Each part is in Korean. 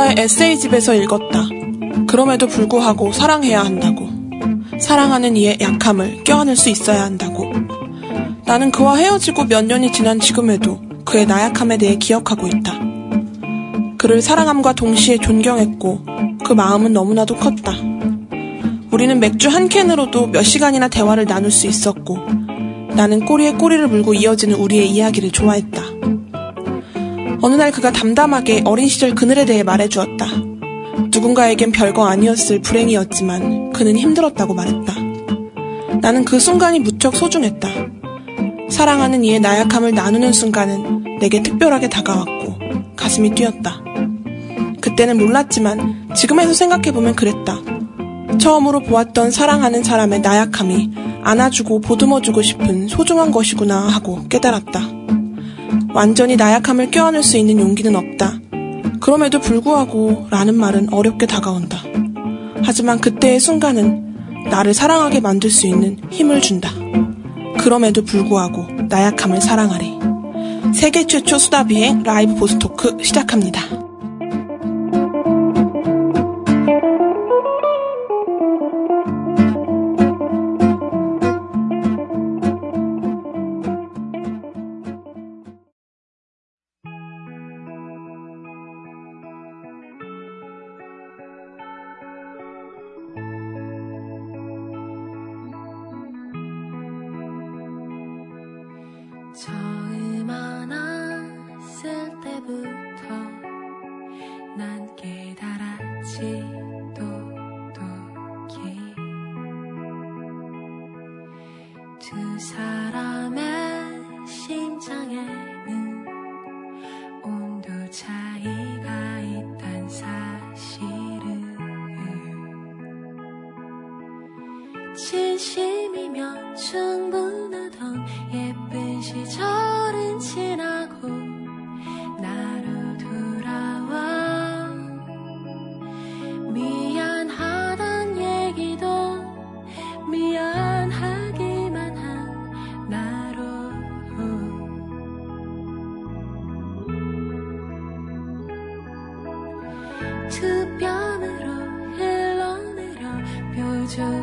누군가의 에세이집에서 읽었다. 그럼에도 불구하고 사랑해야 한다고. 사랑하는 이의 약함을 껴안을 수 있어야 한다고. 나는 그와 헤어지고 몇 년이 지난 지금에도 그의 나약함에 대해 기억하고 있다. 그를 사랑함과 동시에 존경했고 그 마음은 너무나도 컸다. 우리는 맥주 한 캔으로도 몇 시간이나 대화를 나눌 수 있었고 나는 꼬리에 꼬리를 물고 이어지는 우리의 이야기를 좋아했다. 어느 날 그가 담담하게 어린 시절 그늘에 대해 말해주었다. 누군가에겐 별거 아니었을 불행이었지만 그는 힘들었다고 말했다. 나는 그 순간이 무척 소중했다. 사랑하는 이의 나약함을 나누는 순간은 내게 특별하게 다가왔고 가슴이 뛰었다. 그때는 몰랐지만 지금에서 생각해보면 그랬다. 처음으로 보았던 사랑하는 사람의 나약함이 안아주고 보듬어주고 싶은 소중한 것이구나 하고 깨달았다. 완전히 나약함을 껴안을 수 있는 용기는 없다. 그럼에도 불구하고 라는 말은 어렵게 다가온다. 하지만 그때의 순간은 나를 사랑하게 만들 수 있는 힘을 준다. 그럼에도 불구하고 나약함을 사랑하리. 세계 최초 수다 비행 라이브 보스토크 시작합니다. 수변으로 흘러내려 표정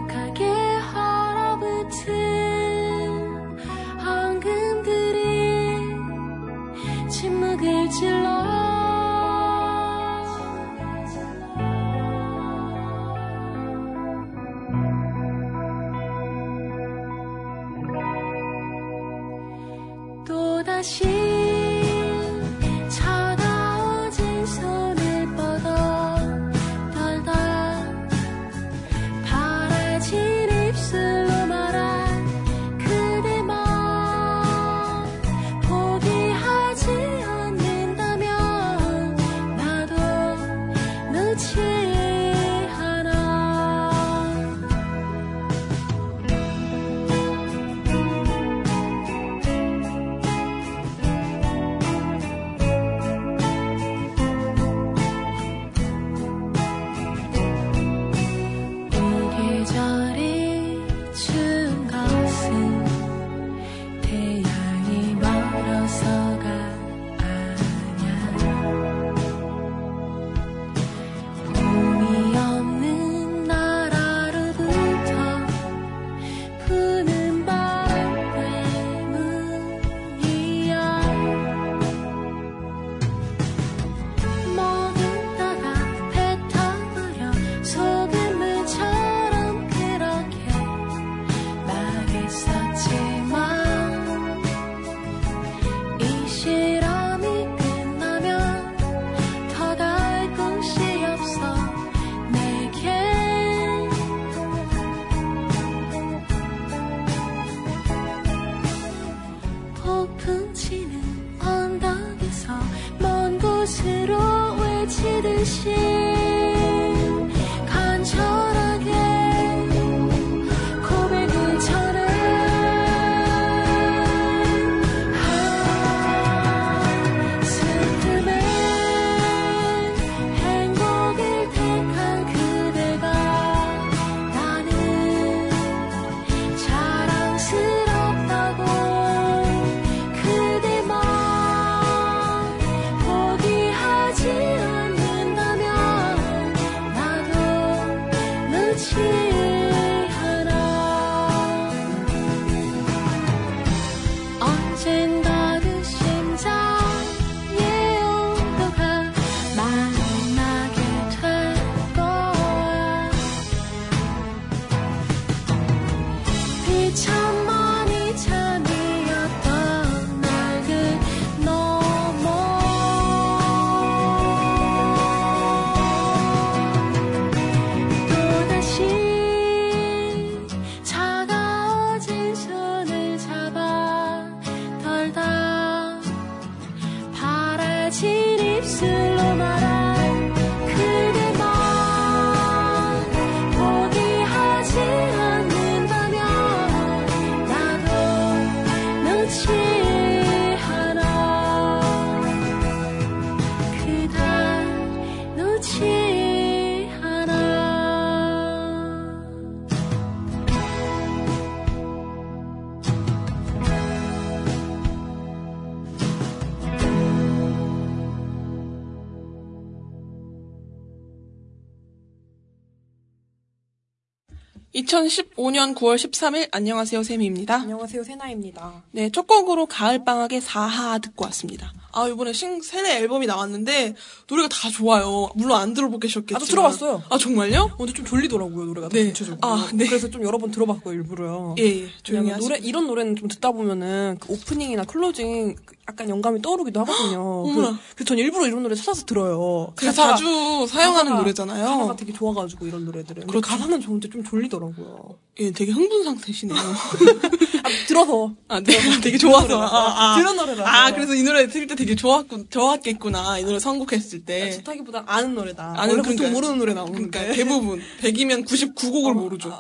2015년 9월 13일 안녕하세요 샘입니다. 안녕하세요 세나입니다. 네, 첫 곡으로 가을방학의 사하 듣고 왔습니다. 아, 이번에 신, 세네 앨범이 나왔는데, 노래가 다 좋아요. 물론 안 들어보 계셨겠지만. 아, 저 들어봤어요. 아, 정말요? 어, 근데 좀 졸리더라고요, 노래가. 네. 전체적으로. 아, 네. 그래서 좀 여러 번 들어봤고, 일부러요. 예, 예. 조용히 왜냐면 노래. 이런 노래는 좀 듣다 보면은, 그 오프닝이나 클로징, 그 약간 영감이 떠오르기도 하거든요. 그, 그래서 전 일부러 이런 노래 찾아서 들어요. 제가 가사가- 자주 사용하는 가사가- 노래잖아요. 가사가 되게 좋아가지고, 이런 노래들은. 그렇죠. 가사는 좋은데 좀 졸리더라고요. 예, 되게 흥분 상태시네요. 아, 들어서. 아, 네. 되게 좋아서. 아, 아. 들은 노래라서. 아, 그래서 이 노래 들을 때 되게 좋았구, 좋았겠구나. 이 노래 선곡했을 때. 좋다기보다 아는 노래다. 아는 원래 보통 그러니까- 모르는 노래 나오는데. 그러니까 대부분 100이면 99곡을 모르죠.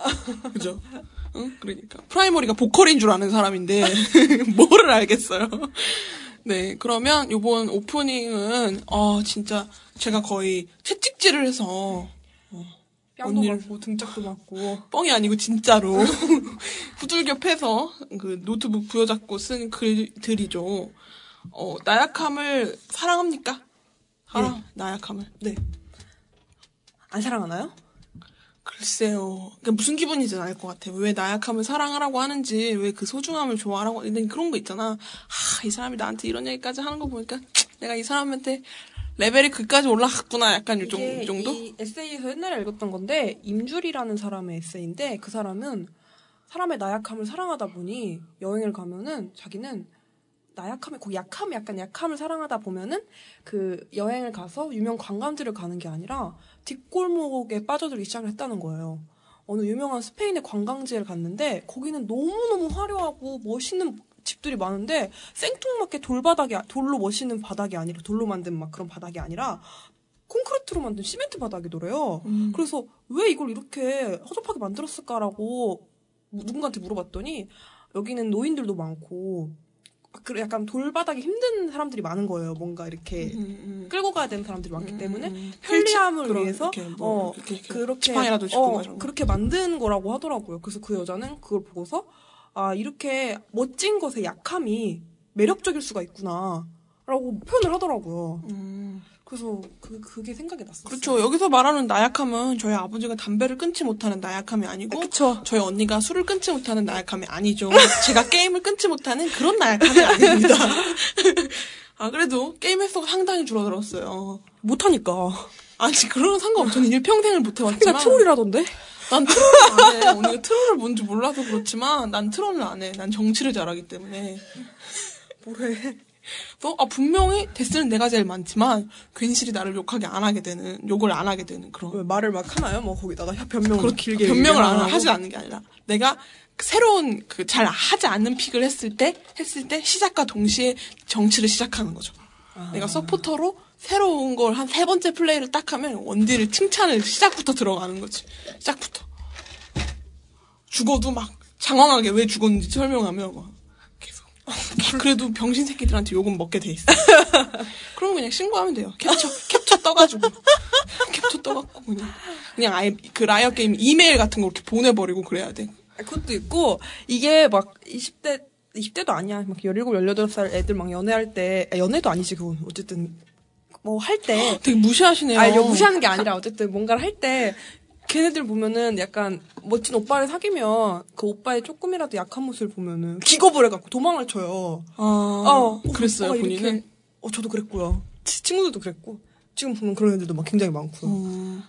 그죠? 응? 그러니까 프라이머리가 보컬인 줄 아는 사람인데 뭐를 알겠어요. 네, 그러면 요번 오프닝은 어 진짜 제가 거의 채찍질을 해서 뺨도 언니를- 맞고, 등짝도 맞고. 뻥이 아니고 진짜로 후들겨 패서 그 노트북 부여잡고 쓴 글들이죠. 어, 나약함을 사랑합니까? 사랑, 나약함을. 네. 안 사랑하나요? 글쎄요. 그러니까 무슨 기분인지 는 알 것 같아요. 왜 나약함을 사랑하라고 하는지, 왜 그 소중함을 좋아하라고, 하는 그런 거 있잖아. 아, 이 사람이 나한테 이런 얘기까지 하는 거 보니까, 내가 이 사람한테 레벨이 그까지 올라갔구나. 약간 이 정- 정도? 이 에세이에서 옛날에 읽었던 건데 임줄이라는 사람의 에세이인데 그 사람은 사람의 나약함을 사랑하다 보니 여행을 가면은 자기는 나약함에 그 약함 약간 약함을 사랑하다 보면은 그 여행을 가서 유명 관광지를 가는 게 아니라 뒷골목에 빠져들기 시작을 했다는 거예요. 어느 유명한 스페인의 관광지를 갔는데 거기는 너무너무 화려하고 멋있는 집들이 많은데 생뚱맞게 돌바닥이 돌로 멋있는 바닥이 아니라 돌로 만든 막 그런 바닥이 아니라 콘크리트로 만든 시멘트 바닥이더래요. 음. 그래서 왜 이걸 이렇게 허접하게 만들었을까라고 누군가한테 물어봤더니 여기는 노인들도 많고 그 약간 돌바닥이 힘든 사람들이 많은 거예요. 뭔가 이렇게 음, 음. 끌고 가야 되는 사람들이 많기 때문에 음, 편리함을 그런 위해서 이렇게 뭐 어, 이렇게, 이렇게 그렇게 어. 그렇게 만든 거라고 하더라고요. 그래서 그 여자는 그걸 보고서 아 이렇게 멋진 것의 약함이 매력적일 수가 있구나라고 표현을 하더라고요. 음. 그래서 그 그게 생각이 났어요. 그렇죠. 여기서 말하는 나약함은 저희 아버지가 담배를 끊지 못하는 나약함이 아니고, 그쵸. 저희 언니가 술을 끊지 못하는 나약함이 아니죠. 제가 게임을 끊지 못하는 그런 나약함이 아닙니다. 아, 그래도 게임 횟수가 상당히 줄어들었어요. 못하니까. 아니, 그런 상관없죠. 저는 일평생을 못 해왔지만. 나 트롤이라던데? 난 트롤을 안 해. 언니가 트롤을 뭔지 몰라서 그렇지만, 난 트롤을 안 해. 난 정치를 잘하기 때문에. 뭐래? 그래서, 아, 분명히 데스는 내가 제일 많지만, 괜시리 나를 욕하게 안 하게 되는, 욕을 안 하게 되는 그런. 왜 말을 막 하나요? 뭐 거기다가 변명을 그렇게 길게 변명을 안 얘기하고. 하지 않는 게 아니라 내가 새로운 그 잘 하지 않는 픽을 했을 때 했을 때 시작과 동시에 정치를 시작하는 거죠. 아. 내가 서포터로 새로운 걸 한 세 번째 플레이를 딱 하면 원딜을 칭찬을 시작부터 들어가는 거지. 시작부터. 죽어도 막 장황하게 왜 죽었는지 설명하며 막. 그래도 병신 새끼들한테 욕은 먹게 돼 있어. 그럼 그냥 신고하면 돼요. 캡처, 캡처 떠가지고. 캡처 떠갖고 그냥. 그냥 아예 그 라이어 게임 이메일 같은 거 이렇게 보내버리고 그래야 돼. 아, 그것도 있고 이게 막 20대 20대도 아니야. 막 17, 18살 애들 막 연애할 때 아, 연애도 아니지 그건. 어쨌든 뭐 할 때 되게 무시하시네요. 아, 무시하는 게 아니라 어쨌든 뭔가를 할 때 걔네들 보면은 약간 멋진 오빠를 사귀면 그 오빠의 조금이라도 약한 모습을 보면은 기겁을 해갖고 도망을 쳐요. 아, 어, 그랬어요, 오빠가 이렇게- 본인은? 어, 저도 그랬고요. 치- 친구들도 그랬고. 지금 보면 그런 애들도 막 굉장히 많고요. 음,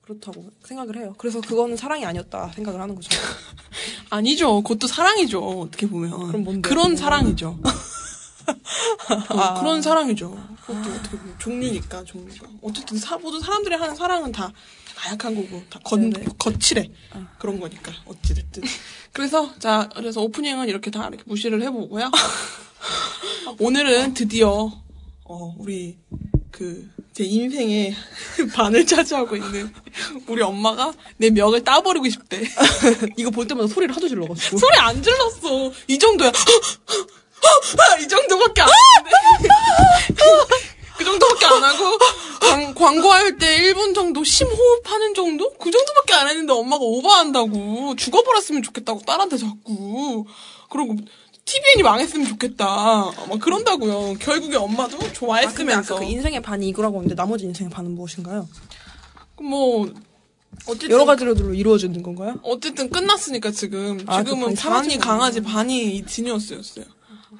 그렇다고 생각을 해요. 그래서 그거는 사랑이 아니었다 생각을 하는 거죠. 아니죠. 그것도 사랑이죠. 어떻게 보면. 그럼 뭔데요? 그런 그건? 사랑이죠. 어, 아. 그런 사랑이죠. 그것도 어떻게 보면 종류니까 종류가. 어쨌든 사, 모든 사람들이 하는 사랑은 다 나약한 거고 다 거. 거칠해 아. 그런 거니까 어찌 됐든. 그래서 자 그래서 오프닝은 이렇게 다 이렇게 무시를 해보고요. 오늘은 드디어 어, 우리 그 제 인생의 반을 차지하고 있는 우리 엄마가 내 멱을 따버리고 싶대. 이거 볼 때마다 소리를 하도 질러가지고. 소리 안 질렀어. 이 정도야. 이 정도밖에 안 했는데. 그 정도밖에 안 하고, 광, 광고할 때 1분 정도 심호흡하는 정도? 그 정도밖에 안 했는데 엄마가 오버한다고. 죽어버렸으면 좋겠다고 딸한테 자꾸. 그리고 TVN이 망했으면 좋겠다. 막 그런다고요. 결국에 엄마도 아, 좋아했으면서. 아까 그 인생의 반이 이거라고 했는데 나머지 인생의 반은 무엇인가요? 뭐, 어쨌든. 여러 가지로 이루어지는 건가요? 어쨌든 끝났으니까 지금 아, 그 지금은 반이 반이 강아지 반이 지니어스였어요.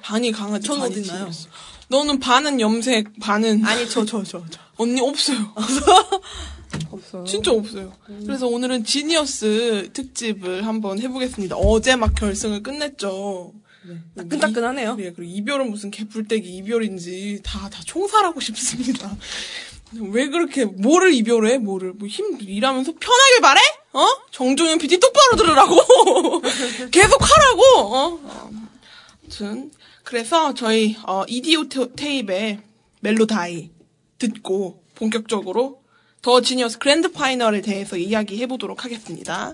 반이 강아지 전 반이 어딨나요? 지니어스. 너는 반은 염색 반은 아니 저 저 저 저. 언니 없어요. 없어요. 진짜 없어요. 그래서 오늘은 지니어스 특집을 한번 해보겠습니다. 어제 막 결승을 끝냈죠. 따끈따끈하네요. 네, 그리고 이별은 무슨 개뿔대기 이별인지 다, 다 총살하고 싶습니다. 왜 그렇게, 뭐를 이별해? 뭐를, 뭐 힘, 일하면서 편하게 말해? 어? 정종현 PD 똑바로 들으라고! 계속 하라고! 어? 어. 아무튼, 그래서 저희, 어, 이디오 테- 테이프의 멜로다이 듣고 본격적으로 더 지니어스 그랜드 파이널에 대해서 이야기해 보도록 하겠습니다.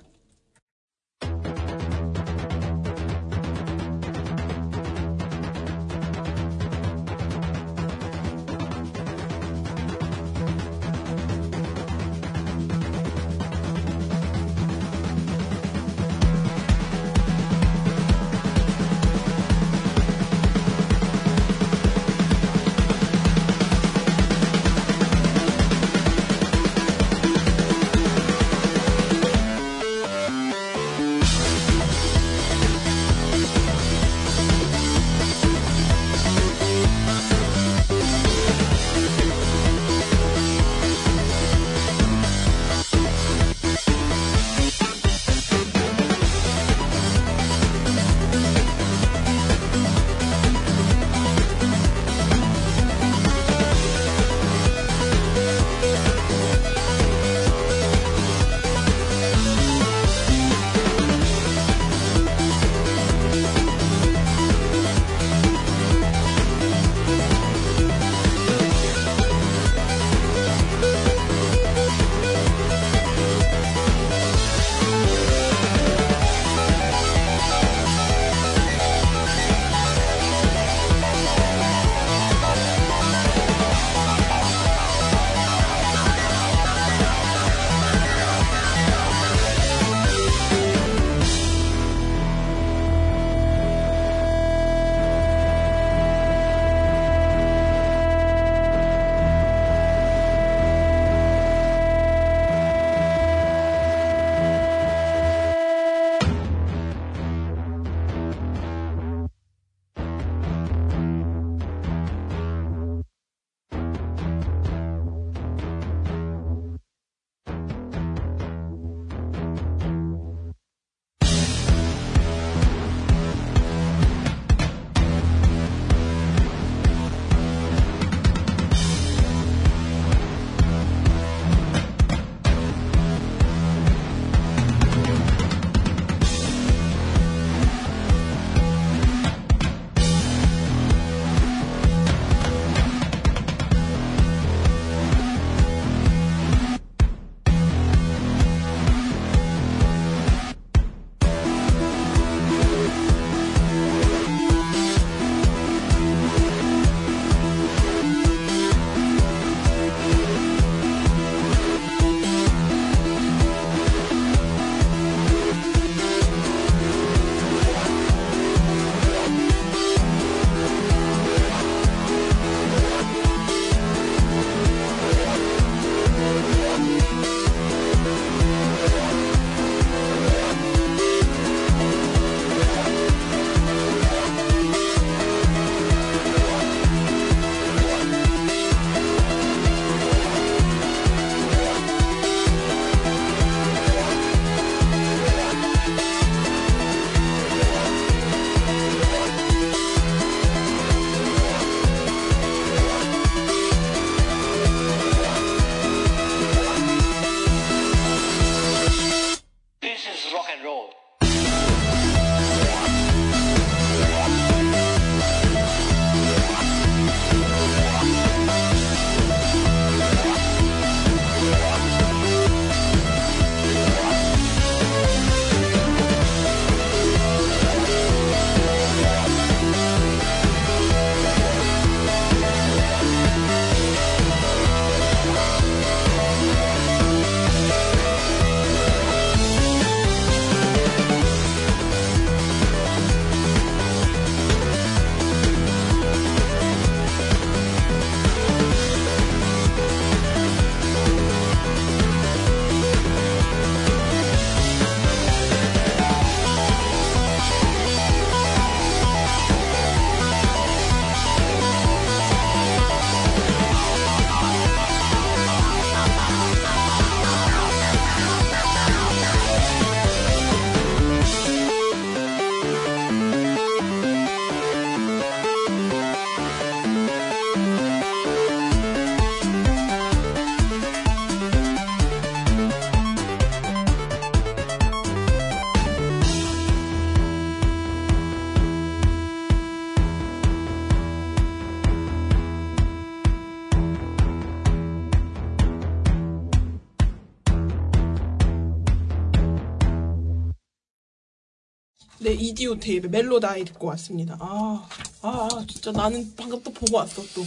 이디오 테이프 멜로다이 듣고 왔습니다. 아, 아, 진짜 나는 방금 또 보고 왔어, 또.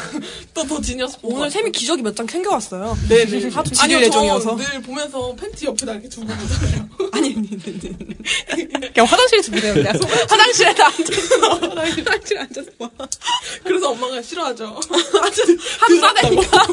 또 더 지니어스 보고 오늘 왔어. 샘이 기저귀 몇 장 챙겨왔어요. 네네. 하도 지릴 아니요, 예정이어서. 저늘 보면서 팬티 옆에다 이렇게 두고 보잖아요. 아니, 아니, 아니, 아니. 그냥 화장실에서 보내요. 그냥 화장실에다 앉아서. 화장실에 앉아서 봐. 그래서 엄마가 싫어하죠. 하도 싸대니까.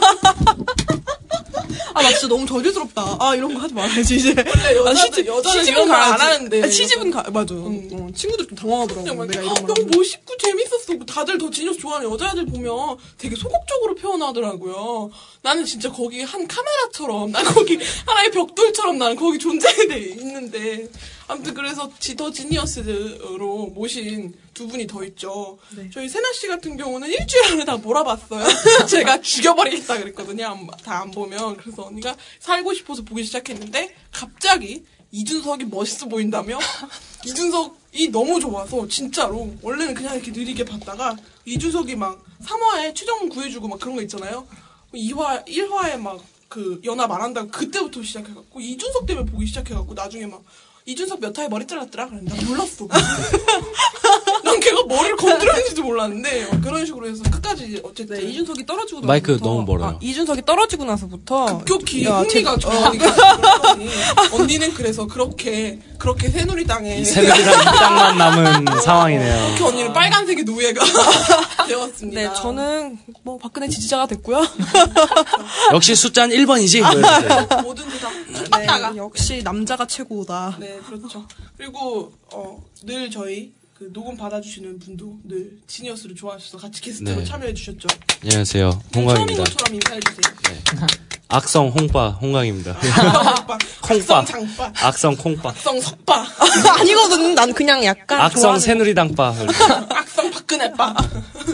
아, 나 진짜 너무 저질스럽다. 아, 이런 거 하지 말아야지, 이제. 원래 여자들- 아, 시집, 여자는 시집은 가야지. 하는데. 아, 시집은 가, 맞아. 응. 어, 친구들 좀 당황하더라고. 내가 이런. 너무. 멋있고 재밌었어. 다들 더 지니어스 좋아하는 여자애들 보면 되게 소극적으로 표현하더라고요. 나는 진짜 거기 한 카메라처럼, 난 거기 하나의 벽돌처럼 나는 거기 존재해 있는데. 아무튼 그래서 지- 더 지니어스로 모신 두 분이 더 있죠. 네. 저희 세나 씨 같은 경우는 일주일 안에 다 몰아봤어요. 제가 죽여버리겠다 그랬거든요. 다 안 보면. 그래서 언니가 살고 싶어서 보기 시작했는데 갑자기 이준석이 멋있어 보인다며 이준석이 너무 좋아서 진짜로 원래는 그냥 이렇게 느리게 봤다가 이준석이 막 3화에 최종 구해주고 막 그런 거 있잖아요. 2화 1화에 막 그 연합 안 한다고 그때부터 시작해갖고 이준석 때문에 보기 시작해갖고 나중에 막 이준석 몇 화에 머리 잘랐더라 그랬는데 난 몰랐어. 머리를 건드렸는지도 몰랐는데 막 그런 식으로 해서 끝까지 어쨌든 네, 이준석이 떨어지고 나서부터. 마이크 너무 멀어요. 아, 이준석이 떨어지고 나서부터. 급격히 야, 흥미가 그러더니 언니는 그래서 그렇게 그렇게 새누리당에 새누리당 입당만 남은 상황이네요. 그렇게 언니는 빨간색의 노예가 되었습니다. 네, 저는 뭐 박근혜 지지자가 됐고요. 역시 숫자는 1번이지? 뭐 뭐든지 다 네. 역시 남자가 최고다. 네, 그렇죠. 그리고 어, 늘 저희 그 녹음 받아주시는 분도 늘 지니어스를 좋아하셔서 같이 게스트로 네. 참여해 주셨죠. 안녕하세요. 처음인 홍광입니다. 것처럼 인사해 주세요. 악성 홍빠 홍광입니다. 콩빠, 장빠, 악성 콩빠. 악성 석빠, 아니거든. 난 그냥 약간 악성 좋아하는 새누리당빠. 악성 박근혜빠.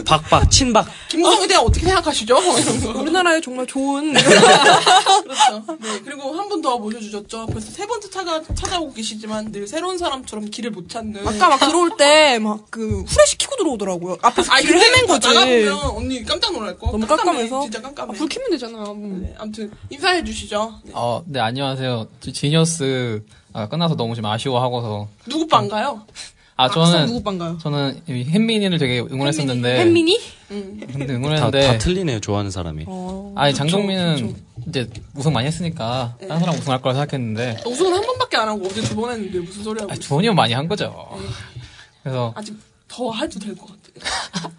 박박, 친박. 김성에 대한 어떻게 생각하시죠? 이런 거. 우리나라에 정말 좋은 그렇죠. 네. 그리고 한 분 더 모셔주셨죠. 벌써 세 번째 찾아, 찾아오고 계시지만 늘 새로운 사람처럼 길을 못 찾는. 아까 막 들어올 때 막 그 후레 시키고 들어오더라고요. 앞에서 아, 길을 헤맨 거지. 나가보면 언니 깜짝 놀랄 거. 너무 깜깜해. 깜깜해서 진짜 깜깜해. 아, 불 켜면 되잖아. 음. 네, 아무튼 인사해 주시죠. 네. 어, 네, 안녕하세요. 지- 지니어스 아, 끝나서 너무 좀 아쉬워하고서. 누구 반가요? 아, 악성 저는, 누구 반가요? 저는 이 햇민이를 되게 응원했었는데. 햇민이? 응. 근데 다, 응원했는데. 다 틀리네요, 좋아하는 사람이. 어. 아니, 장동민은 이제 우승 많이 했으니까. 다른 사람 우승할 거라 생각했는데. 우승은 한 번밖에 안 하고 어제 두 번 했는데 무슨 소리 하고 아, 있어. 두 번이면 많이 한 거죠. 그래서. 아직 더 해도 될 것 같아.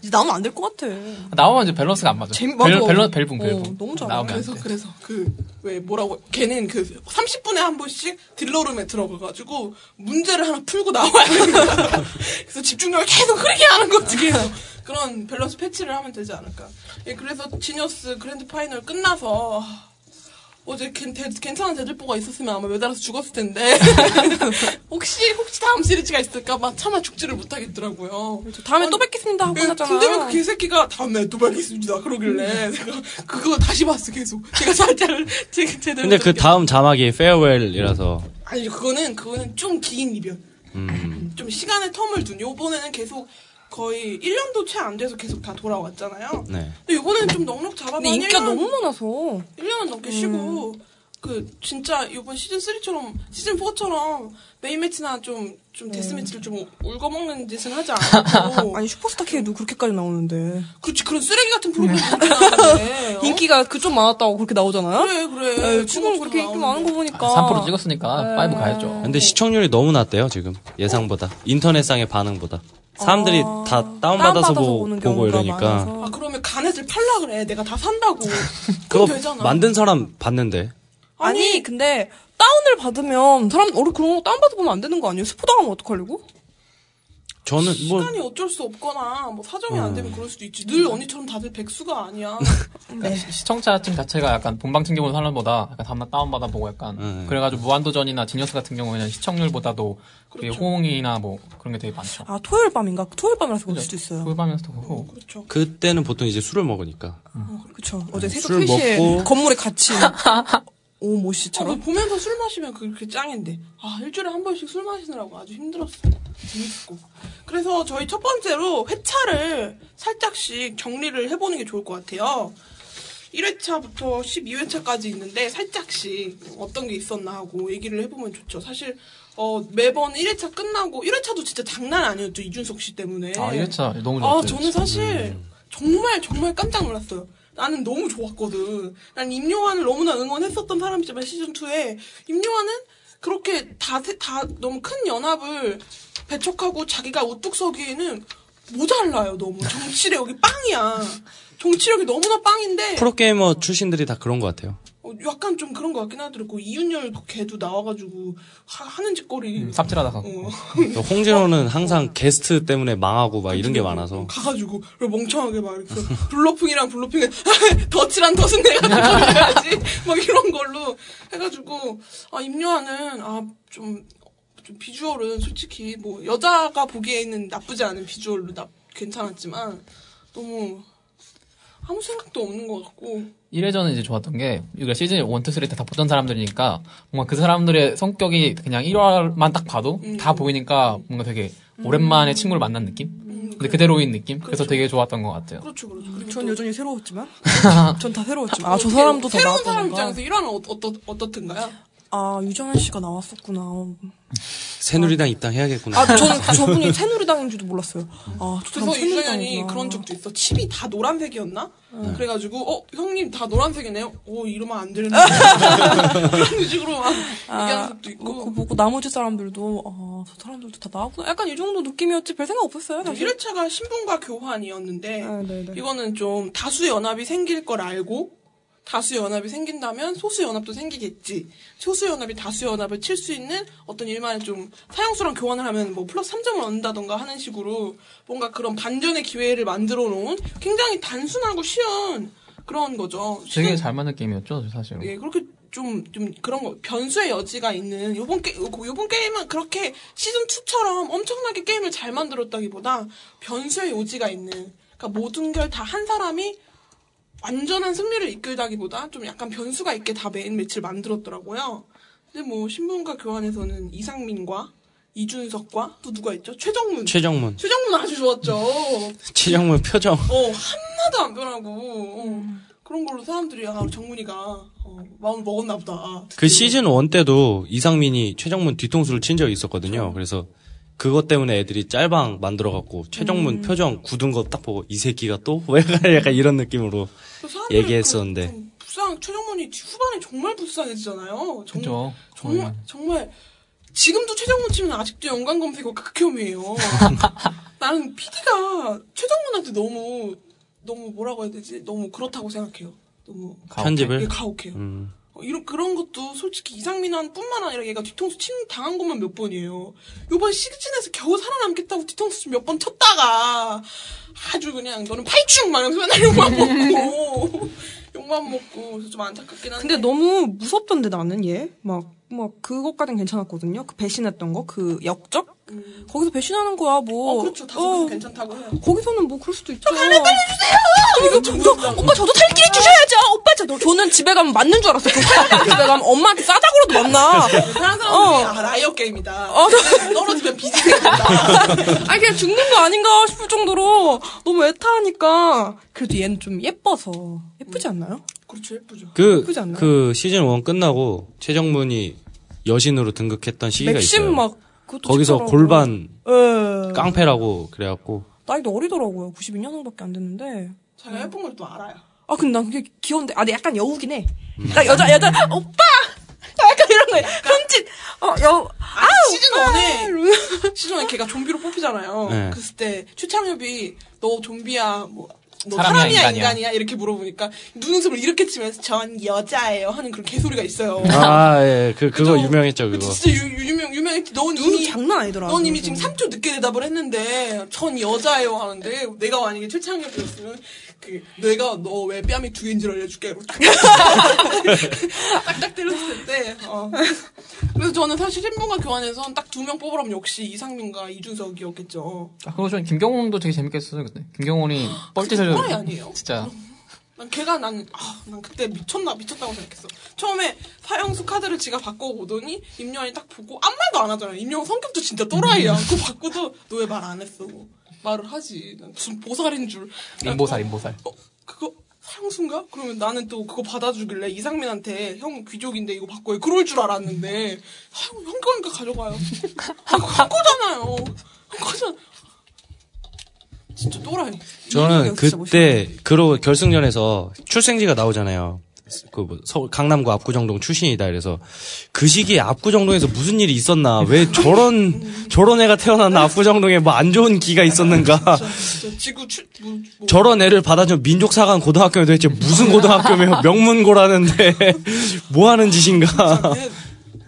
이제 나오면 안 될 것 같아. 나오면 이제 밸런스가 안 맞아. 재미- 밸, 맞아. 밸런, 밸붕, 어, 밸붕. 너무 잘해. 나오면 안 그래서 돼. 그래서 그 왜 뭐라고 걔는 그 30분에 한 번씩 dealer room에 들어가가지고 문제를 하나 풀고 나와야 됩니다. 그래서 집중력을 계속 흐리게 하는 거지 계속 그런 밸런스 패치를 하면 되지 않을까. 예, 그래서 지니어스 그랜드 파이널 끝나서 어제 괜, 대- 괜찮은 대들보가 있었으면 아마 매달아서 죽었을 텐데 혹시 혹시 다음 시리즈가 있을까봐 차마 죽지를 못하겠더라고요. 다음에 또 뵙겠습니다 하고 예, 하잖아. 근데 그 개새끼가 다음에 또 뵙겠습니다. 그러길래 제가 그거 다시 봤어 계속. 제가 살짝을 제, 제대로. 근데 그. 다음 자막이 farewell이라서. 아니 그거는 그거는 좀 긴 이변. 음. 좀 시간의 텀을 둔. 요번에는 계속 거의 1년도 채 안 돼서 계속 다 돌아왔잖아요. 네. 근데 요번에는 좀 넉넉 잡아봐. 근데 인기가 너무 많아서. 1년 넘게 쉬고 그 진짜 이번 시즌 3처럼 시즌 4처럼 main match나 좀좀 death match를 좀 울거먹는 짓은 하지 않고 아니 슈퍼스타 K도 그렇게까지 나오는데 그렇지 그런 쓰레기 같은 프로그램 나오는데 어? 인기가 그좀 많았다고 그렇게 나오잖아요. 그래 그래 에, 지금 그렇게 인기 많은 거 보니까 3% 찍었으니까 5 가야죠. 근데 시청률이 너무 낮대요, 지금. 예상보다. 인터넷상의 반응보다. 사람들이 아, 다 다운받아서 다운받아서 보, 경우가 이러니까. 많아서. 아 그러면 가넷을 팔라 그래 내가 다 산다고 그거 되잖아 만든 사람 봤는데. 아니, 근데 다운을 받으면 사람 우리 그런 거 다운 받아 보면 안 되는 거 아니에요? 스포 당하면 어떡하려고? 저는 뭐 시간이 어쩔 수 없거나 뭐 사정이 안 되면 그럴 수도 있지 늘 언니처럼 다들 백수가 아니야 그러니까 시- 시청자층 자체가 약간 본방 챙겨보는 사람보다 약간 다음날 다운받아 보고 약간 음. 그래가지고 무한도전이나 지니어스 같은 경우에는 시청률보다도 그 그렇죠. 호응이나 뭐 그런 게 되게 많죠. 아 토요일 밤인가? 토요일 밤이라서 그럴 수도 있어요. 후반면서도 그렇고 그렇죠 그때는 보통 이제 술을 먹으니까. 그쵸. 어제 새벽 술 3시에 먹고. 건물에 같이 오모 어, 씨처럼. 그 보면서 술 마시면 그렇게 짱인데 아 일주일에 한 번씩 술 마시느라고 아주 힘들었어 재밌고 그래서 저희 첫 번째로 회차를 살짝씩 정리를 해보는 게 좋을 것 같아요 1회차부터 12회차까지 있는데 살짝씩 어떤 게 있었나 하고 얘기를 해보면 좋죠 사실 어, 매번 1회차 끝나고 1회차도 진짜 장난 아니었죠 이준석 씨 때문에. 아, 1회차 너무 아, 좋았어요. 저는 사실 정말 정말 깜짝 놀랐어요. 나는 너무 좋았거든. 난 임요한을 너무나 응원했었던 사람이지만 시즌 2에 임요한은 그렇게 다, 세- 다 너무 큰 연합을 배척하고 자기가 우뚝 서기에는 모자라요 너무 정치력이 빵이야. 정치력이 너무나 빵인데 프로게이머 출신들이 다 그런 것 같아요. 어, 약간 좀 그런 것 같긴 하더라고. 이윤열 걔도 나와가지고 하, 는 짓거리. 음, 삽질하다가. 어. 홍진호는 항상 게스트 때문에 망하고 막 이런 게 많아서. 가가지고 멍청하게 막 이렇게 bluffing이랑 bluffing을 덫이란 덫은 내가 들어야지 막 이런 걸로 해가지고 아 임요한은 아좀 좀 비주얼은 솔직히 뭐 여자가 보기에는 나쁘지 않은 비주얼로 나 괜찮았지만 너무 아무 생각도 없는 것 같고 1회전은 이제 좋았던 게, 이거 시즌 1, 2, 3때다 보던 사람들이니까, 뭔가 그 사람들의 성격이 그냥 1화만 딱 봐도 음. 다 보이니까 뭔가 되게 오랜만에 친구를 만난 느낌? 음, 근데 그대로인 느낌? 그래서 되게 좋았던 것 같아요. 그렇죠 그렇죠 그리고 전또 여전히 새로웠지만 전 다 새로웠지만 아저 어떻게 사람도 더 새로운 사람 입장에서 1화는 어, 어떠, 어떻든가요? 아 유정현 씨가 나왔었구나. 새누리당 입당 해야겠구나. 아 저는 저분이 새누리당인지도 몰랐어요. 아 저 사람 그래서 유정현이 새누리당이구나. 그런 적도 있어. 칩이 다 노란색이었나? 그래가지고 어 형님 다 노란색이네요. 오 이러면 안 되는데 그런 식으로 막 얘기하는 적도 그거 있고. 보고 나머지 사람들도 아 저 사람들도 다 나왔구나. 약간 이 정도 느낌이었지 별 생각 없었어요. 사실. 1회차가 신분과 교환이었는데 아, 네네. 이거는 좀 다수 연합이 생길 걸 알고 다수 연합이 생긴다면 소수 연합도 생기겠지. 소수 연합이 다수 연합을 칠 수 있는 어떤 일만의 좀 사형수랑 교환을 하면 뭐 플러스 3점을 얻는다던가 하는 식으로 뭔가 그런 반전의 기회를 만들어 놓은 굉장히 단순하고 쉬운 그런 거죠. 되게 잘 맞는 게임이었죠, 사실. 예, 그렇게 좀, 좀 그런 거, 변수의 여지가 있는, 요번 게, 요번 게임은 그렇게 시즌2처럼 엄청나게 게임을 잘 만들었다기보다 변수의 여지가 있는, 그러니까 모든 걸 다 한 사람이 완전한 승리를 이끌다기보다 좀 약간 변수가 있게 다 메인 매치를 만들었더라고요. 근데 뭐, 신분과 교환에서는 이상민과 이준석과 또 누가 있죠? 최정문. 최정문. 최정문 아주 좋았죠. 최정문 표정. 어, 하나도 안 변하고, 어, 그런 걸로 사람들이, 아, 정문이가, 어, 마음을 먹었나 보다. 그 시즌 1 때도 이상민이 최정문 뒤통수를 친 적이 있었거든요. 그래서 그것 때문에 애들이 짤방 만들어 갖고 최정문 표정 굳은 거 딱 보고 이 새끼가 또? 왜 그래? 약간 이런 느낌으로. 얘기했었는데. 그, 좀 불쌍, 최정문이 후반에 정말 불쌍해지잖아요. 정, 그죠. 정말, 정말, 지금도 최정문 치면 아직도 연관 검색어 극혐이에요. 나는 PD가 최정문한테 너무, 너무 뭐라고 해야 되지? 너무 그렇다고 생각해요. 너무, 편집을. 예, 가혹해요. 음. 어, 이런 그런 것도 솔직히 이상민한 뿐만 아니라 얘가 뒤통수 침 당한 것만 몇 번이에요. 요번 시즌에서 겨우 살아남겠다고 뒤통수 몇번 쳤다가 아주 그냥 파이충 막 이러면서 맨날 욕만 먹고 욕만 먹고 그래서 좀 안타깝긴 한데. 근데 너무 무섭던데 나는 얘. 막, 막 그것까진 괜찮았거든요. 그 배신했던 거, 그 역적? 음. 거기서 배신하는 거야 뭐. 어 그렇죠. 다소 어, 괜찮다고 해요. 거기서는 뭐 그럴 수도 있죠. 이거 저, 오빠 저도 탈길 주셔야죠. 오빠 저 저는 집에 가면 맞는 줄 알았어요. 그 집에 가면 엄마한테 싸다구로도 만나. 다른 사람들이 어. 아 라이어 게임이다. 어, 저- 떨어지면 비지 생긴다. 아니 그냥 죽는 거 아닌가 싶을 정도로 너무 애타하니까 그래도 얘는 좀 예뻐서 예쁘지 않나요? 그렇죠 예쁘죠. 그, 예쁘지 않나요? 그 시즌 1 끝나고 최정문이 여신으로 등극했던 시기가 맥심 있어요. 막 거기서. 골반 예. 깡패라고 그래갖고 나이도 어리더라고요. 92년생밖에 안 됐는데. 자기가 예쁜 걸 또 알아요. 아 근데 난 그게 귀여운데 아 근데 약간 여우긴 해. 나 여자 여자 오빠 약간 이런 거 현진 어여 아, 시즌 1에 시즌 1에 걔가 좀비로 뽑히잖아요. 네. 그랬을 때 최창엽이 너 좀비야 뭐. 너 사람이야, 사람이야, 인간이야? 인간이야? 이렇게 물어보니까 눈웃음을 이렇게 치면서 전 여자예요 하는 그런 개소리가 있어요. 아, 예. 그, 그거 그죠? 유명했죠, 그 그거. 진짜 유, 유명 유명했지. 넌 눈 이미 장난 아니더라. 넌 이미 지금 3초 늦게 대답을 했는데 전 여자예요 하는데 내가 만약에 최창엽이었으면 그 내가 너 왜 뺨이 두 개인 줄 알려줄게 이러고 딱 딱딱 때렸을 텐데 어. 그래서 저는 사실 신분과 교환에선 딱 두 명 뽑으라면 역시 이상민과 이준석이었겠죠 아, 그리고 저는 김경훈도 되게 재밌게 했어요, 그때. 김경훈이 뻘짓을. 또라이 아니에요? 진짜. 난 걔가 난, 아, 난 그때 미쳤나, 미쳤다고 생각했어. 처음에 사형수 카드를 지가 바꿔오더니, 임영환이 딱 보고, 아무 말도 안 하잖아. 임영환 성격도 진짜 또라이야. 그거 바꾸도, 너 왜 말 안 했어? 말을 하지. 난 무슨 보살인 줄. 인보살, 인보살. 어, 그거, 상수인가? 그러면 나는 또 그거 받아주길래 이상민한테 형 귀족인데 이거 바꿔요. 그럴 줄 알았는데 형, 형 거니까 가져가요. 형, 형 거잖아요. 형 거잖아. 진짜 또라이. 저는 그때 그러 결승전에서 출생지가 나오잖아요. 그 뭐 서울 강남구 압구정동 출신이다 이래서 그 시기에 압구정동에서 무슨 일이 있었나? 왜 저런 저런 애가 태어났나? 압구정동에 뭐 안 좋은 기가 있었는가? 뭐, 뭐. 저런 애를 받아준 민족사관 고등학교에 도대체 무슨 고등학교며 명문고라는데 뭐 하는 짓인가? 걔-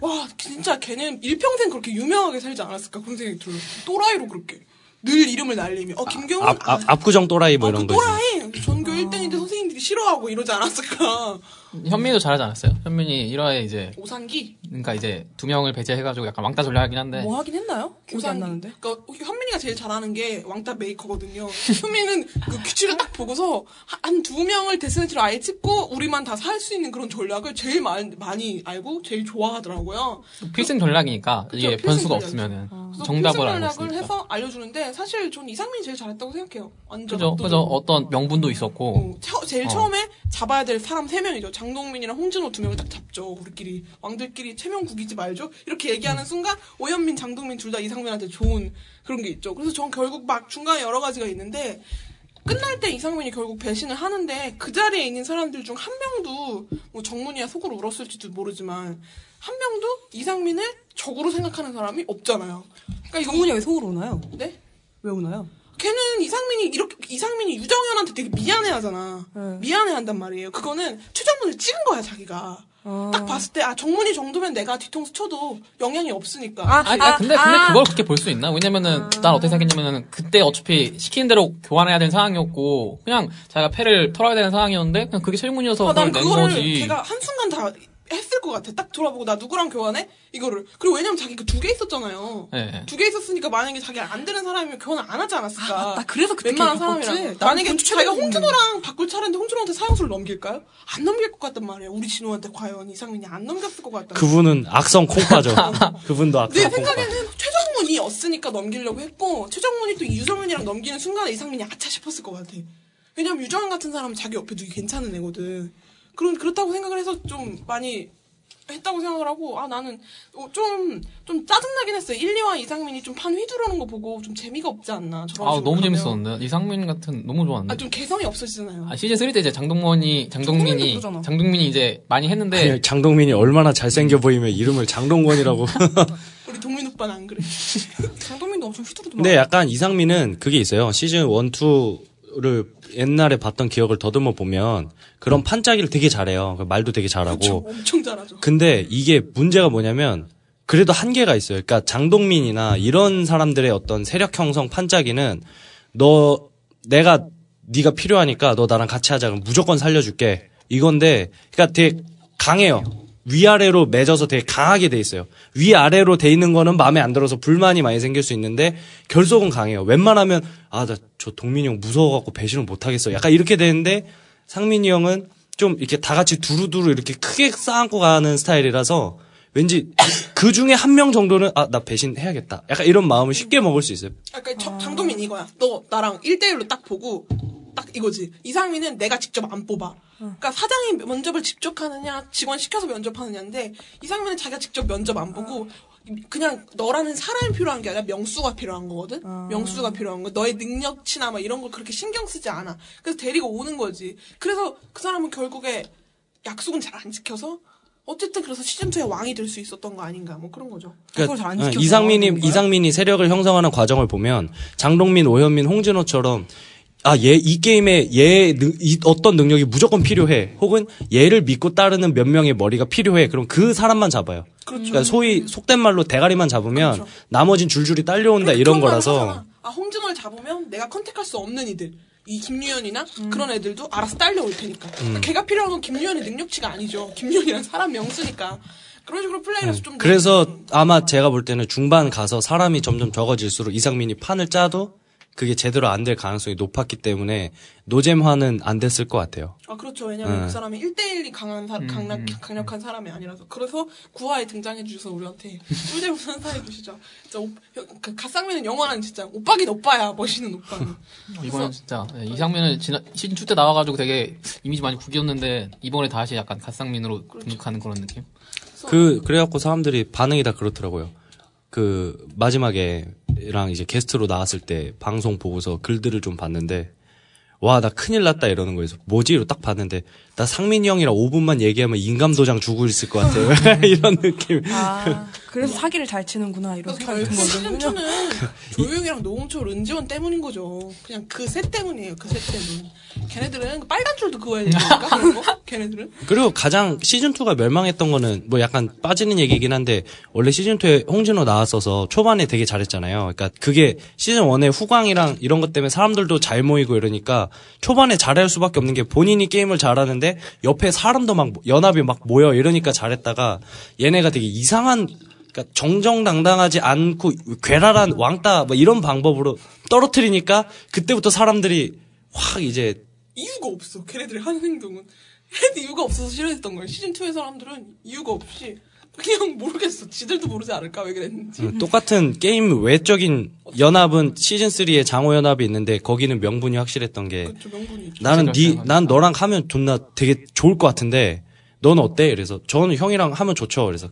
와 진짜 걔는 일평생 그렇게 유명하게 살지 않았을까? 그런 생각이 들어요. 또라이로 그렇게. 늘 이름을 날리며. 어 김경훈 압, 압, 압구정 또라이 뭐 아, 이런 그 거 또라이? 전교 1등인데 선생님들이 싫어하고 이러지 않았을까 현민도 잘하지 않았어요? 현민이 1화에 이제 오산기 그러니까 이제 두 명을 배제해가지고 약간 왕따 전략하긴 한데 뭐 하긴 했나요? 기억이 안 오산기. 나는데. 그러니까 현민이가 제일 잘하는 게 왕따 메이커거든요 현민이는 그 규칙을 딱 보고서 한 두 명을 데스매치로 아예 찍고 우리만 다 살 수 있는 그런 전략을 제일 마- 많이 알고 제일 좋아하더라고요 필승 전략이니까 이게 필승 변수가 전략이죠. 없으면은 그래서 정답을 필승 알고 전략을 있으니까 해서 알려주는데 사실 전 이상민이 제일 잘했다고 생각해요 완전 그죠 그죠. 어떤 명분도 있었고 어, 처- 제일 어. 처음에 잡아야 될 사람 세 명이죠. 장동민이랑 홍진호 두 명을 딱 잡죠. 우리끼리 왕들끼리 체면 구기지 말죠. 이렇게 얘기하는 순간 오현민, 장동민 둘 다 이상민한테 좋은 그런 게 있죠. 그래서 전 결국 막 중간에 여러 가지가 있는데 끝날 때 이상민이 결국 배신을 하는데 그 자리에 있는 사람들 중 한 명도 뭐 정문이야 속으로 울었을지도 모르지만 한 명도 이상민을 적으로 생각하는 사람이 없잖아요. 그러니까 정문이 왜 속으로 오나요? 네? 왜 오나요? 걔는 이상민이 이렇게 이상민이 유정현한테 되게 미안해하잖아. 네. 미안해한단 말이에요. 그거는 최정문을 찍은 거야 자기가. 아. 딱 봤을 때 아 정문이 정도면 내가 뒤통수 쳐도 영향이 없으니까. 아, 아니, 아니, 근데, 근데 그걸 그렇게 볼 수 있나? 왜냐면은, 난 어떻게 생각했냐면은, 그때 어차피 시키는 대로 교환해야 되는 상황이었고, 그냥 자기가 패를 털어야 되는 상황이었는데, 그냥 그게 최문이어서 아, 난 그걸 낸 그거를 거지. 걔가 한 순간 다 했을 것 같아. 딱 돌아보고 나 누구랑 교환해? 이거를. 그리고 왜냐면 자기 그 두 개 있었잖아요. 예. 두개 있었으니까 만약에 자기가 안 되는 사람이면 교환 안 하지 않았을까. 아, 맞다. 그래서 그때 웬만한? 사람이랑. 만약에 자기가 홍준호랑 바꿀 차례인데 홍준호한테 사형수를 넘길까요? 안 넘길 것 같단 말이에요. 우리 진호한테 과연 이상민이 안 넘겼을 것 같다. 그분은 악성 콩파죠 그분도 악성 내 콩파 생각에는 최정문이었으니까 넘기려고 했고 최정문이 또 유정현이랑 넘기는 순간에 이상민이 아차 싶었을 것 같아. 왜냐면 유정현 같은 사람은 자기 옆에 두기 괜찮은 애거든. 그런 그렇다고 생각을 해서 좀 많이 했다고 생각을 하고 아 나는 좀좀 좀 짜증나긴 했어요. 1, 2화 이상민이 좀 판 휘두르는 거 보고 좀 재미가 없지 않나. 저런 아, 너무 가면. 재밌었는데. 이상민 같은, 너무 좋았는데. 아 좀 개성이 없어지잖아요. 아, 시즌 3 때 이제 장동건이, 장동민이. 장동민이 이제 많이 했는데, 아니, 장동민이 얼마나 잘생겨 보이면 이름을 장동건이라고 우리 동민 오빠는 안 그래. 장동민도 엄청 휘두르더만. 근데 약간 이상민은 그게 있어요. 시즌 1, 2를 옛날에 봤던 기억을 더듬어 보면 그런 판짜기를 되게 잘해요. 그 말도 되게. 잘하고. 엄청 잘하죠. 근데 이게 문제가 뭐냐면 그래도 한계가 있어요. 그러니까 장동민이나 이런 사람들의 어떤 세력 형성 판짜기는 너 내가 네가 필요하니까 너 나랑 같이 하자 그럼 무조건 살려줄게. 이건데 그러니까 되게 강해요. 위아래로 맺어서 되게 강하게 돼 있어요. 위아래로 돼 있는 거는 마음에 안 들어서 불만이 많이 생길 수 있는데 결속은 강해요. 웬만하면 아 나 저 동민이 형 무서워갖고 배신을 못 하겠어. 약간 이렇게 되는데 상민이 형은 좀 이렇게 다 같이 두루두루 이렇게 크게 쌓고 가는 스타일이라서 왠지 그 중에 한 명 정도는 아 나 배신해야겠다. 약간 이런 마음을 쉽게 먹을 수 있어요. 아까 저- 장동민 이거야. 너 나랑 1대1로 딱 보고 딱 이거지. 이상민은 내가 직접 안 뽑아. 그러니까 사장이 면접을 직접 하느냐, 직원 시켜서 면접하느냐인데 이상민은 자기가 직접 면접 안 보고 그냥 너라는 사람이 필요한 게 아니라 명수가 필요한 거거든. 명수가 필요한 거. 너의 능력치나 막 이런 걸 그렇게 신경 쓰지 않아. 그래서 데리고 오는 거지. 그래서 그 사람은 결국에 약속은 잘 안 지켜서 어쨌든 그래서 시즌 2의 왕이 될 수 있었던 거 아닌가 뭐 그런 거죠. 그걸 잘안 어, 지켜서 이상민이? 이상민이 세력을 형성하는 과정을 보면 장동민, 오현민, 홍진호처럼 아, 얘, 이 게임에 얘, 능- 이 어떤 능력이 무조건 필요해. 혹은 얘를 믿고 따르는 몇 명의 머리가 필요해. 그럼 그 사람만 잡아요. 그렇죠. 러니까 소위 속된 말로 대가리만 잡으면 그렇죠. 나머진 줄줄이 딸려온다 그러니까 이런 거라서 하잖아. 아 홍진호를 잡으면 내가 컨택할 수 없는 이들 이 김유연이나 음. 그런 애들도 알아서 딸려올 테니까 그러니까 걔가 필요한 건 김유연의 능력치가 아니죠 김유연이란 사람 명수니까 그런 식으로 플레이를 해서 좀 음. 그래서 좀- 아마 제가 볼 때는 중반 가서 사람이 점점 적어질수록 이상민이 판을 짜도 그게 제대로 안 될 가능성이 높았기 때문에 노잼화는 안 됐을 것 같아요. 아 그렇죠. 왜냐면 네. 그 사람이 1대1이 강한 사, 음, 강력, 음. 강력한 사람이 아니라서 그래서 구화에 등장해 주셔서 우리한테 꿀잼 선사해 주시죠. 진짜 오, 그 갓상민은 영원한 진짜 오빠긴 오빠야 멋있는 오빠는. 어, 이번엔 진짜 예, 이상민은 지난 시즌 2때 나와가지고 되게 이미지 많이 구겼는데 이번에 다시 약간 갓상민으로 등극하는 그런 느낌. 그 그래갖고 사람들이 반응이 다 그렇더라고요. 그 마지막에 랑 이제 게스트로 나왔을 때 방송 보고서 글들을 좀 봤는데 와 나 큰일 났다 이러는 거에서 뭐지로 딱 봤는데 나 상민이 형이랑 5분만 얘기하면 인감 도장 주고 있을 것 같아요 이런 느낌. 아, 그래서 사기를 잘 치는구나 이런 생각이 거군요. 2는 조용이랑 노홍철, 은지원 때문인 거죠. 그냥 그 셋 때문이에요. 그 셋 때문. 걔네들은 빨간 줄도 그어야 되니까 그런 거? 걔네들은 그리고 가장 시즌 2가 멸망했던 거는 뭐 약간 빠지는 얘기긴 한데 원래 시즌 2에 홍진호 나왔어서 초반에 되게 잘했잖아요. 그러니까 그게 시즌 1의 후광이랑 이런 것 때문에 사람들도 잘 모이고 이러니까 초반에 잘할 수밖에 없는 게 본인이 게임을 잘하는데 옆에 사람도 막 연합이 막 모여 이러니까 잘했다가 얘네가 되게 이상한 그러니까 정정당당하지 않고 괴랄한 왕따 뭐 이런 방법으로 떨어뜨리니까 그때부터 사람들이 확 이제 이유가 없어. 걔네들이 하는 행동은. 이유가 없어서 싫어했던 거예요. 시즌 2의 사람들은 이유가 없이 그냥 모르겠어. 지들도 모르지 않을까 왜 그랬는지. 음, 똑같은 게임 외적인 연합은 시즌 3에 장호 연합이 있는데 거기는 명분이 확실했던 게 그렇죠. 나는 니, 생각하니까. 난 너랑 하면 존나 되게 좋을 것 같은데 넌 어때? 그래서 저는 형이랑 하면 좋죠. 그래서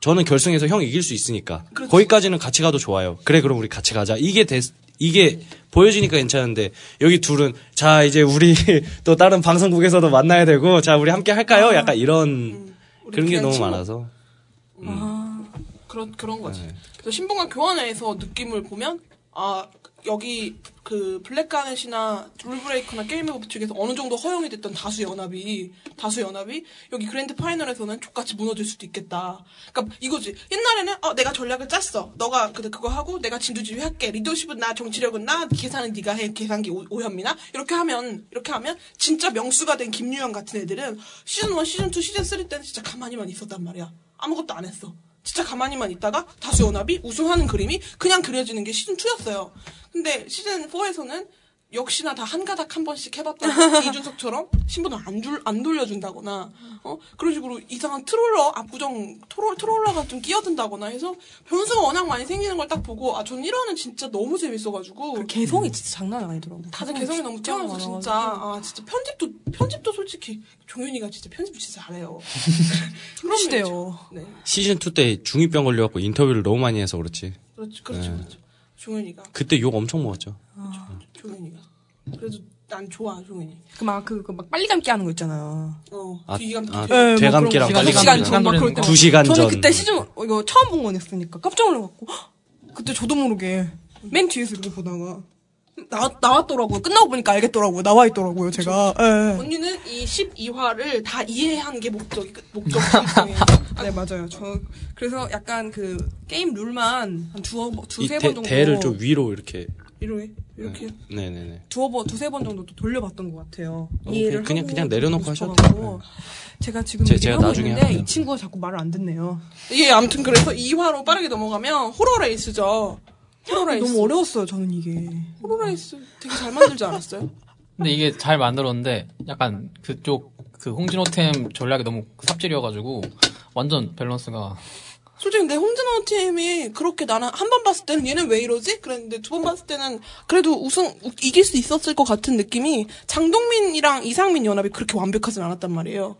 저는 결승에서 형 이길 수 있으니까 그렇죠. 거기까지는 같이 가도 좋아요. 그래 그럼 우리 같이 가자. 이게 됐, 이게 보여지니까 괜찮은데 여기 둘은 자 이제 우리 또 다른 방송국에서도 만나야 되고 자 우리 함께 할까요? 약간 이런 음, 그런 게 너무 친구. 많아서 그런 그런 거지. 그래서 신분 교환회에서 느낌을 보면 아 여기 그 블랙가넷이나 룰브레이커나 게임 오브 측에서 어느 정도 허용이 됐던 다수 연합이 다수 연합이 여기 그랜드 파이널에서는 좆같이 무너질 수도 있겠다. 그러니까 이거지. 옛날에는 어 내가 전략을 짰어. 너가 그 그거 하고 내가 진두지휘 할게. 리더십은 나, 정치력은 나, 계산은 네가 해. 계산기 오, 오현민아 이렇게 하면 이렇게 하면 진짜 명수가 된 김유현 같은 애들은 시즌 1, 시즌 2, 시즌 3 때는 진짜 가만히만 있었단 말이야. 아무것도 안 했어. 진짜 가만히만 있다가 다수 연합이 우승하는 그림이 그냥 그려지는 게 시즌 2였어요. 근데 시즌 4에서는 역시나 다 한 가닥 한 번씩 해봤다가 이준석처럼 신분을 안, 줄, 안 돌려준다거나 어 그런 식으로 이상한 트롤러 압구정 트롤, 트롤러가 좀 끼어든다거나 해서 변수가 워낙 많이 생기는 걸 딱 보고 아 전 1화는 진짜 너무 재밌어가지고 개성이 진짜 장난 아니더라고. 다들 개성이 너무 뛰어나서. 진짜 아 진짜 편집도 편집도 솔직히 종현이가 진짜 편집 진짜 잘해요. 그러시대요. 네. 시즌 2 때 중이병 걸려갖고 인터뷰를 너무 많이 해서 그렇지. 그렇죠, 그렇죠, 네. 그렇죠. 종현이가, 그때 욕 엄청 먹었죠. 종현이가. 그래도 난 좋아, 종현이. 그막그막 빨리 감기 하는 거 있잖아요. 어, 아, 뒤감 아, 뒤. 예, 뭐 빨리 거. 감기. 시간 전, 막 그럴 때. 두 시간 저는 전. 그때 시즌 어, 이거 처음 본 거였으니까 깜짝 놀라갖고 헉! 그때 저도 모르게 맨 뒤에서 이렇게 보다가 나 나왔더라고요. 끝나고 보니까 알겠더라고요. 나와 있더라고요. 제가. 예. 언니는 이 12화를 다 이해한 게 목적이 목적 설정이에요. 네 맞아요. 저 그래서 약간 그 게임 룰만 한 두어 이 두세 대, 번 정도 대를 좀 위로 이렇게. 이렇게 이렇게 네네네. 두어 번 두세 번 정도 또 돌려봤던 것 같아요. 어, 이해를 그냥- 그냥 내려놓고 하셔도. 돼요. 제가 지금 제- 제가 나중에 있는데. 이 친구가 자꾸 말을 안 듣네요. 예, 아무튼 그래서 2화로 빠르게 넘어가면 호러 레이스죠. 호러 레이스. 너무 어려웠어요. 저는 이게. 호러 레이스 되게 잘 만들지 않았어요? 근데 이게 잘 만들었는데 약간 그쪽 그 홍진호 팀 전략이 너무 삽질이어가지고 완전 밸런스가 솔직히 근데 홍진호 팀이 그렇게 나는 한 번 봤을 때는 얘는 왜 이러지? 그랬는데 두 번 봤을 때는 그래도 우승 우- 이길 수 있었을 것 같은 느낌이 장동민이랑 이상민 연합이 그렇게 완벽하진 않았단 말이에요.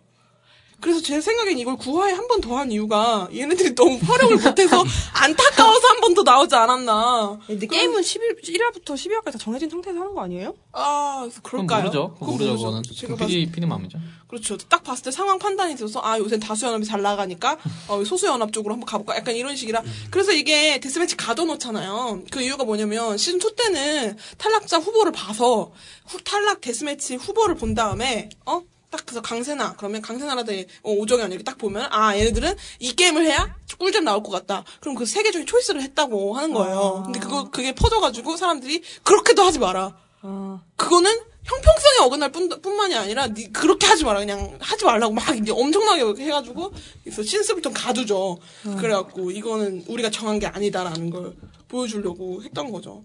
그래서 제 생각엔 이걸 9화에 한 번 더 한 이유가 얘네들이 너무 활용을 못해서 안타까워서 한 번 더 나오지 않았나. 근데 게임은 11, 1화부터 12화까지 다 정해진 상태에서 하는 거 아니에요? 아, 그럴까요? 모르죠. 그건 모르죠. 그거는 제가 그 PD PD 마음이죠. 그렇죠. 딱 봤을 때 상황 판단이 들어서 아 요새 다수 연합이 잘 나가니까 어, 소수 연합 쪽으로 한번 가볼까 약간 이런 식이라 그래서 이게 데스매치 가둬놓잖아요. 그 이유가 뭐냐면 시즌 2 때는 탈락자 후보를 봐서 후, 탈락 데스매치 후보를 본 다음에 어. 딱 그래서 강세나 그러면 강세나라든지 어, 오정현 이렇게 딱 보면 아 얘네들은 이 게임을 해야 꿀잼 나올 것 같다. 그럼 그세개 중에 초이스를 했다고 하는 거예요. 근데 그거 그게 퍼져가지고 사람들이 그렇게도 하지 마라. 아. 그거는 형평성에 어긋날 뿐, 뿐만이 아니라 니 그렇게 하지 마라 그냥 하지 말라고 막 이제 엄청나게 해가지고 그래서 신스부터 가두죠 그래갖고 이거는 우리가 정한 게 아니다라는 걸 보여주려고 했던 거죠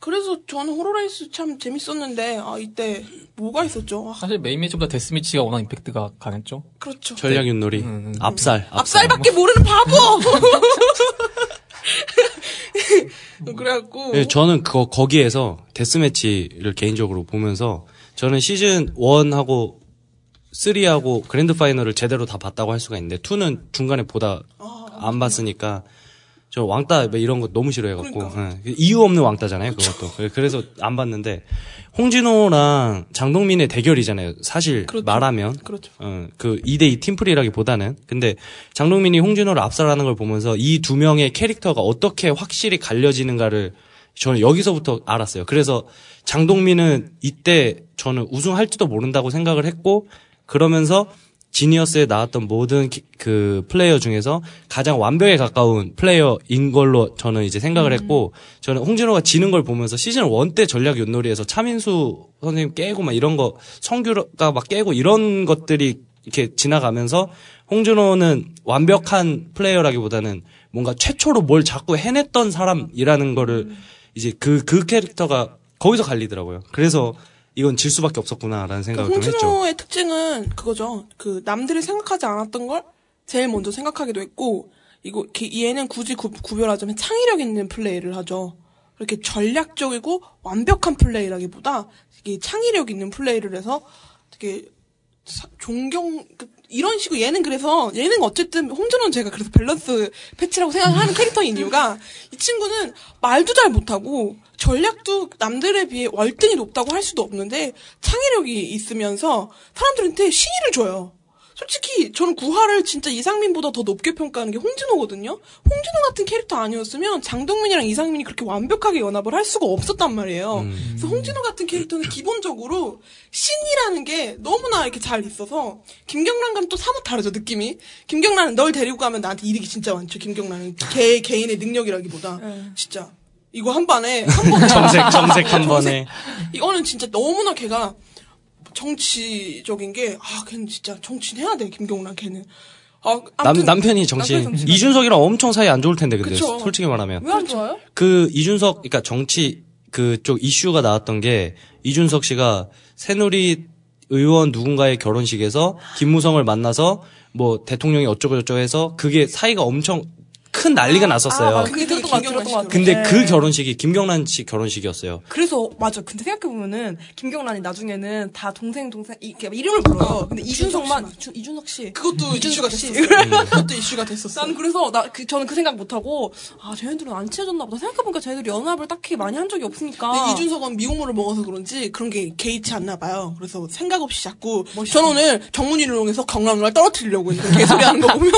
그래서 저는 호로라이스 참 재밌었는데 아 이때 뭐가 있었죠? 아, 사실 main match보다 death match가 워낙 임팩트가 강했죠. 그렇죠. 전략 윷놀이. 음, 음. 압살. 압살밖에 모르는 바보. 그래갖고 네, 저는 그거 거기에서 데스매치를 개인적으로 보면서 저는 시즌 1하고 3하고 그랜드 파이널을 제대로 다 봤다고 할 수가 있는데 2는 중간에 보다 안 봤으니까 저 왕따 뭐 이런 거 너무 싫어해갖고 예. 이유 없는 왕따잖아요 그것도 그래- 그래서 안 봤는데 홍진호랑 장동민의 대결이잖아요 사실 그렇죠. 말하면 그렇죠. 어, 그 2대2 팀플이라기보다는 근데 장동민이 홍진호를 압살하는 걸 보면서 이 두 명의 캐릭터가 어떻게 확실히 갈려지는가를 저는 여기서부터 알았어요. 그래서 장동민은 이때 저는 우승할지도 모른다고 생각을 했고 그러면서 지니어스에 나왔던 모든 기- 그 플레이어 중에서 가장 완벽에 가까운 플레이어인 걸로 저는 이제 생각을 했고 저는 홍진호가 지는 걸 보면서 시즌 1때 전략 윷놀이에서 차민수 선생님 깨고 막 이런 거 성규가 막 깨고 이런 것들이 이렇게 지나가면서 홍진호는 완벽한 플레이어라기보다는 뭔가 최초로 뭘 자꾸 해냈던 사람이라는 거를 이제 그, 그 캐릭터가 거기서 갈리더라고요. 그래서 이건 질 수밖에 없었구나라는 그 생각을 좀 했죠. 홍진호의 특징은 그거죠. 그 남들이 생각하지 않았던 걸 제일 먼저 생각하기도 했고 이거 기- 얘는 굳이 구, 구별하자면 창의력 있는 플레이를 하죠. 이렇게 전략적이고 완벽한 플레이라기보다 이게 창의력 있는 플레이를 해서 되게 사- 존경 그- 이런 식으로 얘는 그래서 얘는 어쨌든 홍준호는 제가 그래서 밸런스 패치라고 생각하는 캐릭터인 이유가 이 친구는 말도 잘 못하고 전략도 남들에 비해 월등히 높다고 할 수도 없는데 창의력이 있으면서 사람들한테 신의를 줘요. 솔직히 저는 구하를 진짜 이상민보다 더 높게 평가하는 게 홍진호거든요. 홍진호 같은 캐릭터 아니었으면 장동민이랑 이상민이 그렇게 완벽하게 연합을 할 수가 없었단 말이에요. 그래서 홍진호 같은 캐릭터는 기본적으로 신이라는 게 너무나 이렇게 잘 있어서 김경란과는 또 사뭇 다르죠 느낌이. 김경란은 널 데리고 가면 나한테 이득이 진짜 많죠. 김경란은 개 개인의 능력이라기보다 진짜 이거 한 반에 한 번. 정색, 정색 한 번에. 이거는 진짜 너무나 걔가 정치적인 게, 아, 걔는 진짜 정치해야 돼, 김경란 걔는. 아, 남, 남편이 정치, 남편 이준석이랑 엄청 사이 안 좋을 텐데, 근데, 그쵸. 솔직히 말하면. 왜 안 좋아요? 그, 이준석, 그니까 정치, 그쪽 이슈가 나왔던 게, 이준석 씨가 새누리 의원 누군가의 결혼식에서 김무성을 만나서, 뭐, 대통령이 어쩌고저쩌고 해서, 그게 사이가 엄청 큰 난리가 났었어요. 아, 그게 들었던 것. 근데 네. 그 결혼식이 김경란 씨 결혼식이었어요. 그래서 맞아. 근데 생각해 보면은 김경란이 나중에는 다 동생 동생 이렇게 이름을 불러요. 근데 이준석만 이준석 이준, 이준석 씨. 그것도 이슈가 씨. 됐었어. 그것도 이슈가 됐었어. 난 그래서 나 그, 저는 그 생각 못 하고 아 쟤네들은 안 친해졌나 보다. 생각해 보니까 쟤네들이 연합을 딱히 많이 한 적이 없으니까. 근데 이준석은 미국물을 먹어서 그런지 그런 게 개의치 않나 봐요. 그래서 생각 없이 자꾸 전 오늘 정문이를 이용해서 경란을 떨어뜨리려고 했는데 개소리 하는 거 보면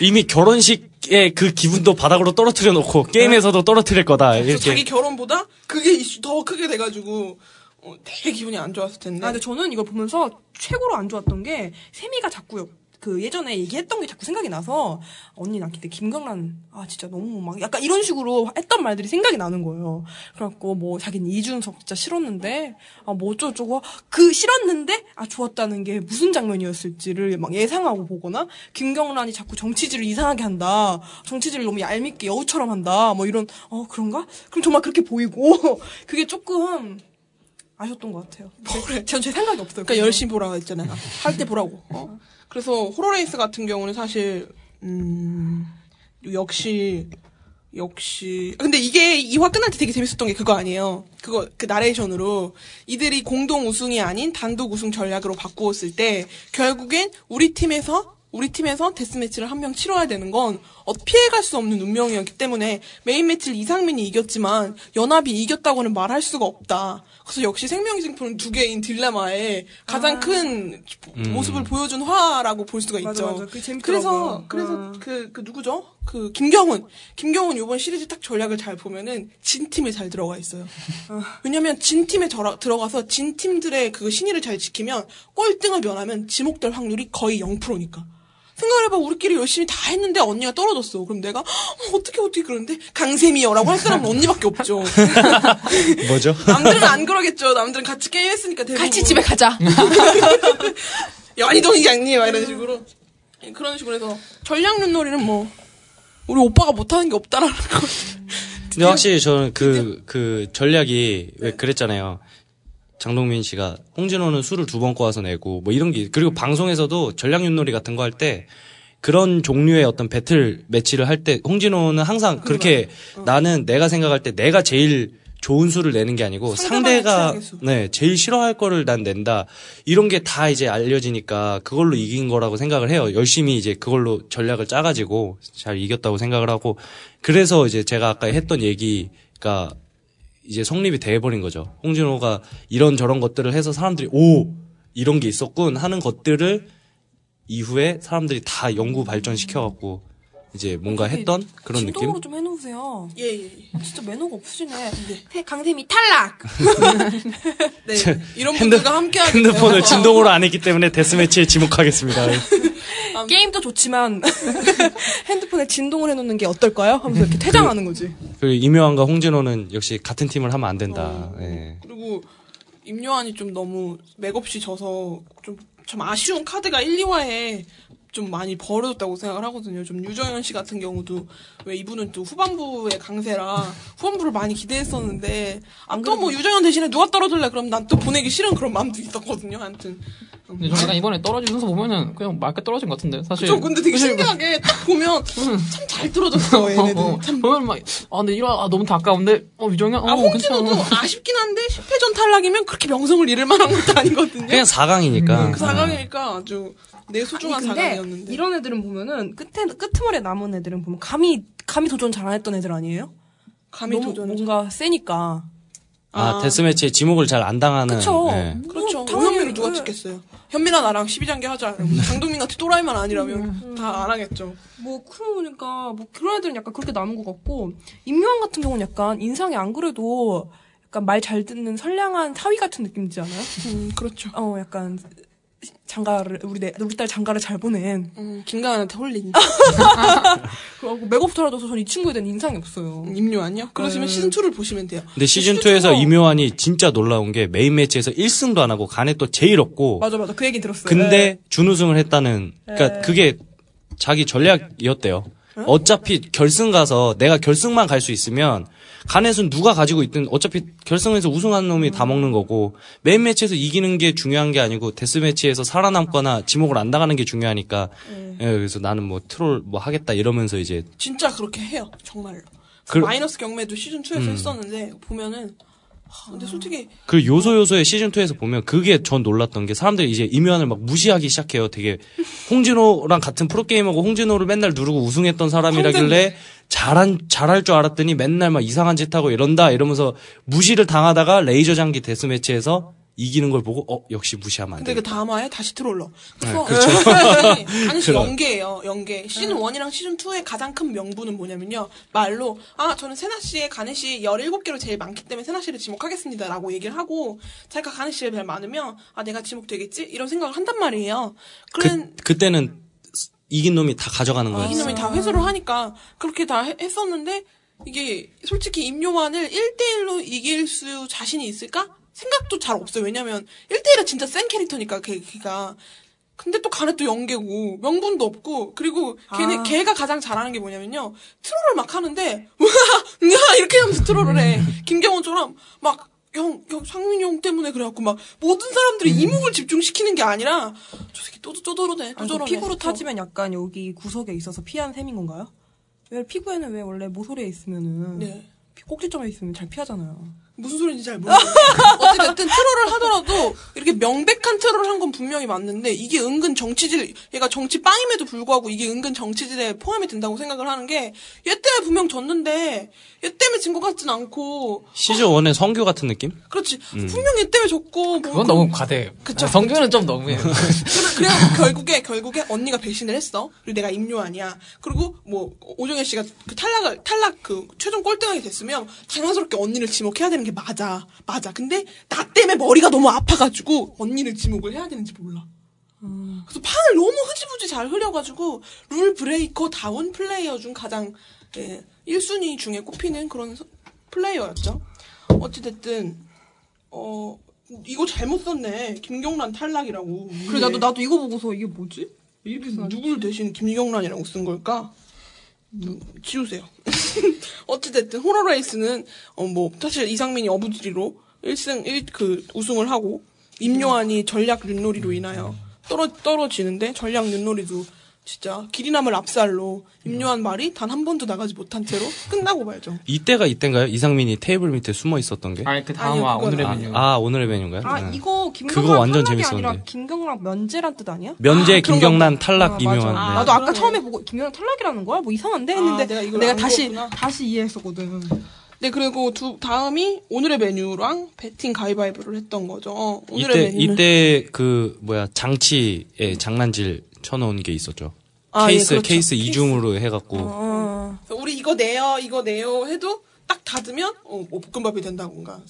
이미 결혼식의 그 기분도 바닥으로 떨어뜨려 놓고, 게임에서도 떨어뜨릴 거다. 그래서 이렇게. 자기 결혼보다 그게 이슈 더 크게 돼가지고 어, 되게 기분이 안 좋았을 텐데. 아, 근데 저는 이걸 보면서 최고로 안 좋았던 게 세미가 자꾸 그 예전에 얘기했던 게 자꾸 생각이 나서 언니 나 그때 김강란 아 진짜 너무 막 약간 이런 식으로 했던 말들이 생각이 나는 거예요. 그래갖고 뭐 자기는 이준석 진짜 싫었는데 아 뭐 어쩌고저쩌고 그 싫었는데 아 좋았다는 게 무슨 장면이었을지를 막 예상하고 보거나 김경란이 자꾸 정치질을 이상하게 한다. 정치질을 너무 얄밉게 여우처럼 한다. 뭐 이런 어 그런가? 그럼 정말 그렇게 보이고 그게 조금 아셨던 것 같아요. 그래. 전제 생각이 없어요. 그러니까 열심히 보라고 했잖아요. 할 때 보라고. 어? 그래서 호러레이스 같은 경우는 사실 음 역시 역시 근데 이게 2화 끝날 때 되게 재밌었던 게 그거 아니에요. 그거 그 나레이션으로 이들이 공동 우승이 아닌 단독 우승 전략으로 바꾸었을 때 결국엔 우리 팀에서 우리 팀에서 death match를 한 명 치러야 되는 건 어, 피해갈 수 없는 운명이었기 때문에 main match를 이상민이 이겼지만 연합이 이겼다고는 말할 수가 없다. 그래서 역시 생명징표는 두 개인 딜레마의 가장 큰 모습을 보여준 화라고 볼 수가 맞아, 있죠. 맞아. 그래서 그래서 아. 그, 그 누구죠? 그 김경훈. 김경훈 이번 시리즈 딱 전략을 잘 보면은 진 팀에 잘 들어가 있어요. 왜냐면 진 팀에 들어, 들어가서 진 팀들의 그 신의를 잘 지키면 꼴등을 면하면 지목될 확률이 거의 0%니까. 생각을 해봐 우리끼리 열심히 다 했는데 언니가 떨어졌어. 그럼 내가 어, 어떻게 어떻게 그러는데 강세미여라고 할 사람은 언니밖에 없죠. 뭐죠? 남들은 안 그러겠죠. 남들은 같이 게임했으니까 대부분. 같이 집에 가자. 연희동이 양님 막 이런 식으로 예, 그런 식으로 해서 전략 윷놀이는 뭐 우리 오빠가 못하는 게 없다라는 걸 근데 확실히 저는 그, 그 전략이 왜 그랬잖아요. 장동민 씨가 홍진호는 술을 두 번 꼬아서 내고 뭐 이런 게 그리고 방송에서도 전략 윷놀이 같은 거 할 때 그런 종류의 어떤 배틀 매치를 할 때 홍진호는 항상 그렇게 나는 내가 생각할 때 내가 제일 좋은 수를 내는 게 아니고 상대가. 네 제일 싫어할 거를 난 낸다. 이런 게 다 이제 알려지니까 그걸로 이긴 거라고 생각을 해요. 열심히 이제 그걸로 전략을 짜가지고 잘 이겼다고 생각을 하고 그래서 이제 제가 아까 했던 얘기가 이제 성립이 돼버린 거죠. 홍진호가 이런 저런 것들을 해서 사람들이 오! 이런 게 있었군. 하는 것들을 이후에 사람들이 다 연구 발전시켜갖고 이제 뭔가 했던 그런 느낌 진동으로 좀 해놓으세요. 예, 예, 예. 진짜 매너가 없으시네. 태- 강샘이 탈락. 네. 이런 핸드- 분들과 함께 하게 핸드폰을. 진동으로 안 했기 때문에 데스매치에 지목하겠습니다. 게임도 좋지만 핸드폰에 진동을 해놓는 게 어떨까요? 하면서 이렇게 퇴장하는 거지. 그리고 임요환과 홍진호는 역시 같은 팀을 하면 안 된다. 어. 예. 그리고 임요환이 좀 너무 맥없이 져서 좀, 좀 아쉬운 카드가 1, 2화에 좀 많이 벌어졌다고 생각을 하거든요. 좀 유정현 씨 같은 경우도 왜 이분은 또 후반부의 강세라 후반부를 많이 기대했었는데 아또뭐 유정현 대신에 누가 떨어질래 그럼 난 또 보내기 싫은 그런 마음도 있었거든요. 아무튼 근데 좀 약간 이번에 떨어진 순서 보면은 그냥 맑게 떨어진 것 같은데 사실. 저 근데 되게 신기하게 딱 보면 참 잘 떨어졌어 얘네들. 어, 어. 참 보면 막, 아, 근데 이러, 아, 너무 아까운데, 어, 유정현? 어, 아, 홍진호도. 아쉽긴 한데 10회전 탈락이면 그렇게 명성을 잃을 만한 것도 아니거든요. 그냥 4강이니까. 그 4강이니까 아주 내 소중한 아니, 근데 4강이었는데. 이런 애들은 보면은 끝에 끄트머리에 남은 애들은 보면 감히 감히 도전 잘 안 했던 애들 아니에요? 감히 도전을. 뭔가 세니까. 아, 데스매치에 지목을 잘 안 당하는. 그쵸. 예. 그렇죠. 뭐, 당연히 오현미를 누가 그- 찍겠어요. 현미나 나랑 12장기 하자. 이러면 장동민 같은 또라이만 아니라면 다안 하겠죠. 뭐 그러고 보니까 뭐 그런 애들은 약간 그렇게 남은 것 같고 임요한 같은 경우는 약간 인상이 안 그래도 약간 말 잘 듣는 선량한 사위 같은 느낌이지 않아요? 음, 그렇죠. 어 약간 장가를 우리 내 우리 딸 장가를 잘 보낸 음, 김가은한테 홀린 그리고 맥업 달아줘서 전이 친구에 대한 인상이 없어요. 임요한요? 그러시면 시즌 2를 보시면 돼요. 근데 시즌 시즌 2에서 투가- 이묘한이 진짜 놀라운 게 메인 매치에서 1승도 안 하고 간에 또 제일 없고 맞아 맞아 그 얘기 들었어요. 근데 준우승을 했다는 그러니까 그게 자기 전략이었대요. 어차피 결승 가서 내가 결승만 갈 수 있으면 가넷은 누가 가지고 있든 어차피 결승에서 우승하는 놈이 다 먹는 거고 main match에서 이기는 게 중요한 게 아니고 데스 매치에서 살아남거나 지목을 안 당하는 게 중요하니까 예, 그래서 나는 뭐 트롤 뭐 하겠다 이러면서 이제 진짜 그렇게 해요. 정말로. 그- 마이너스 경매도 시즌 2에서 했었는데 보면은 하, 근데 솔직히 그 요소 요소의 시즌 2에서 보면 그게 전 놀랐던 게 사람들이 이제 임요환을 막 무시하기 시작해요. 되게 홍진호랑 같은 프로게이머고 홍진호를 맨날 누르고 우승했던 사람이라길래 잘한 잘할 줄 알았더니 맨날 막 이상한 짓 하고 이런다 이러면서 무시를 당하다가 레이저 장기 데스 매치에서 이기는 걸 보고 어 역시 무시하면 안 근데 돼. 그 다음 화에 다시 troller. 그래서 그렇죠. 아니, 아니. 연계예요. 연계. 시즌 1이랑 시즌 2의 가장 큰 명분은 뭐냐면요. 말로 아 저는 세나 씨의 가넷이 17개로 제일 많기 때문에 세나 씨를 지목하겠습니다라고 얘기를 하고 자기가 가넷을 제일 많으면 아 내가 지목되겠지 이런 생각을 한단 말이에요. 그런 그 그때는 이긴 놈이 다 가져가는 거예요. 이놈이 다 회수를 하니까 그렇게 다 해- 했었는데 이게 솔직히 임요환을 1대1로 이길 수 자신이 있을까? 생각도 잘 없어요. 왜냐면 1대1은 진짜 센 캐릭터니까 걔, 걔가. 근데 또 간에 또 연계고 명분도 없고 그리고 걔는 아. 걔가 가장 잘하는 게 뭐냐면요 트롤을 막 하는데 으아 이렇게 하면서 트롤을 해 김경호처럼 막 형, 형, 상민이 형 때문에 그래갖고 막 모든 사람들이 이목을 집중시키는 게 아니라 저 새끼 또, 또 저러네, 또 아니, 그 저러네. 피부로 어. 타지면 약간 여기 구석에 있어서 피한 셈인 건가요? 왜 피부에는 왜 원래 모서리에 있으면은 네. 피- 꼭지점에 있으면 잘 피하잖아요. 무슨 소리인지 잘 모르겠어요. 어찌됐든 트롤을 하더라도 이렇게 명백한 트롤을 한 건 분명히 맞는데 이게 은근 정치질, 얘가 정치 빵임에도 불구하고 이게 은근 정치질에 포함이 된다고 생각을 하는 게 얘 때문에 분명 졌는데 얘 때문에 진 것 같진 않고 시즌 1의 성규 같은 느낌? 그렇지 분명 얘 때문에 졌고 뭐 그건 너무 과대해요. 그쵸. 아, 성규는 좀 너무해요. 그래, 그래 결국에 결국에 언니가 배신을 했어. 그리고 내가 임요한이야. 그리고 뭐 오정현 씨가 그 탈락을 탈락 그 최종 꼴등하게 됐으면 당연스럽게 언니를 지목해야 되는 게 맞아. 맞아. 근데 나 때문에 머리가 너무 아파가지고 언니를 지목을 해야 되는지 몰라. 그래서 판을 너무 흐지부지 잘 흐려가지고 룰 브레이커 다운 플레이어 중 가장 예, 1순위 중에 꼽히는 그런 서- 플레이어였죠. 어찌됐든 어 이거 잘못 썼네. 김경란 탈락이라고. 그래 나도 나도 이거 보고서 이게 뭐지? 이렇게 써. 누굴 대신 김경란이라고 쓴 걸까? 음, 지우세요. 어찌됐든 호러레이스는 어 뭐 사실 이상민이 어부지리로 1승 1 그 우승을 하고 임요한이 전략 윷놀이로 인하여 떨어 떨어지는데 전략 윷놀이도 진짜 길이 남을 압살로 임요한 말이 단 한 번도 나가지 못한 채로 끝나고 말죠. 이때가 이때인가요? 이상민이 테이블 밑에 숨어 있었던 게? 아니 그 다음 그건 오늘의 아, 메뉴. 아, 오늘의 메뉴인가요? 아 네. 이거 김경란 그거 완전 탈락이 재밌었는데. 아니라 김경란 면제란 뜻 아니야? 면제 아, 김경란. 탈락 아, 이명한. 맞아. 네. 나도 아까. 처음에 보고 김경란 탈락이라는 거야? 뭐 이상한데 아, 했는데 내가 이걸 내가 안 다시 그었구나. 다시 이해했었거든. 네 그리고 두 다음이 오늘의 메뉴랑 배팅 가위바위보를 했던 거죠. 어, 오늘의 이때 메뉴는 이때 그 뭐야 장치에 장난질 쳐놓은 게 있었죠. 아, 예, 케이스 그렇죠. 케이스 이중으로 해갖고 어. 그래서 우리 이거 내요, 이거 내요 해도 딱 닫으면 어, 뭐 볶음밥이 된다던가.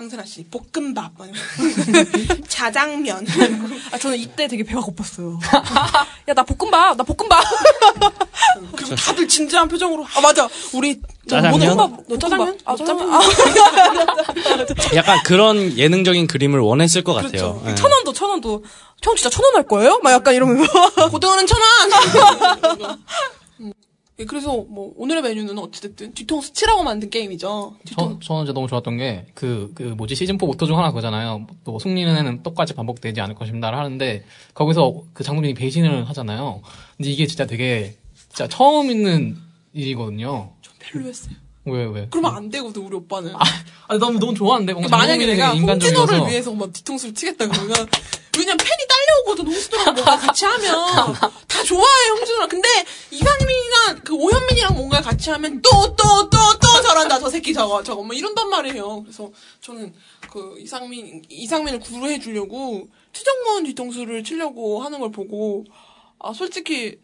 강세나 씨 볶음밥, 막 이러면서 자장면. 아 저는 이때 되게 배가 고팠어요. 야 나 볶음밥, 나 볶음밥. 그리고 다들 진지한 표정으로 아 맞아, 우리 저 짜장면? 볶음밥, 너 짜장면? 아너 짜장면. 아, 약간 그런 예능적인 그림을 원했을 것 같아요. 그렇죠. 예. 천 원도 천 원도 형 진짜 천 원 할 거예요? 막 약간 이러면서 고등어는 천 원. 음. 예, 그래서 뭐 오늘의 메뉴는 어찌됐든 뒤통수 치라고 만든 게임이죠. 저, 저는 이제 너무 좋았던 게, 그, 그, 뭐지, 시즌 4 모토 중 하나 그거잖아요. 또, 승리는 똑같이 반복되지 않을 것입니다를 하는데, 거기서 그 장군이 배신을 하잖아요. 근데 이게 진짜 되게, 진짜 처음 있는 일이거든요. 별로였어요. 왜, 왜? 그러면 안 되거든 우리 오빠는. 아, 너무, 너무 좋아하는데, 뭔가 만약에 내가 홍진호를. 위해서 막 뒤통수를 치겠다 그러면 왜냐면 팬이 딸려 오거든 홍진호랑 뭔가 같이 하면. 다 좋아해 홍진호랑. 근데 이상민이나 그 오현민이랑 뭔가 같이 하면 또 또 또 또 저런다 저 새끼 저거 저거. 뭐 이런단 말이에요. 그래서 저는 그 이상민 이상민을 구루해 주려고 최정문 뒤통수를 치려고 하는 걸 보고 아 솔직히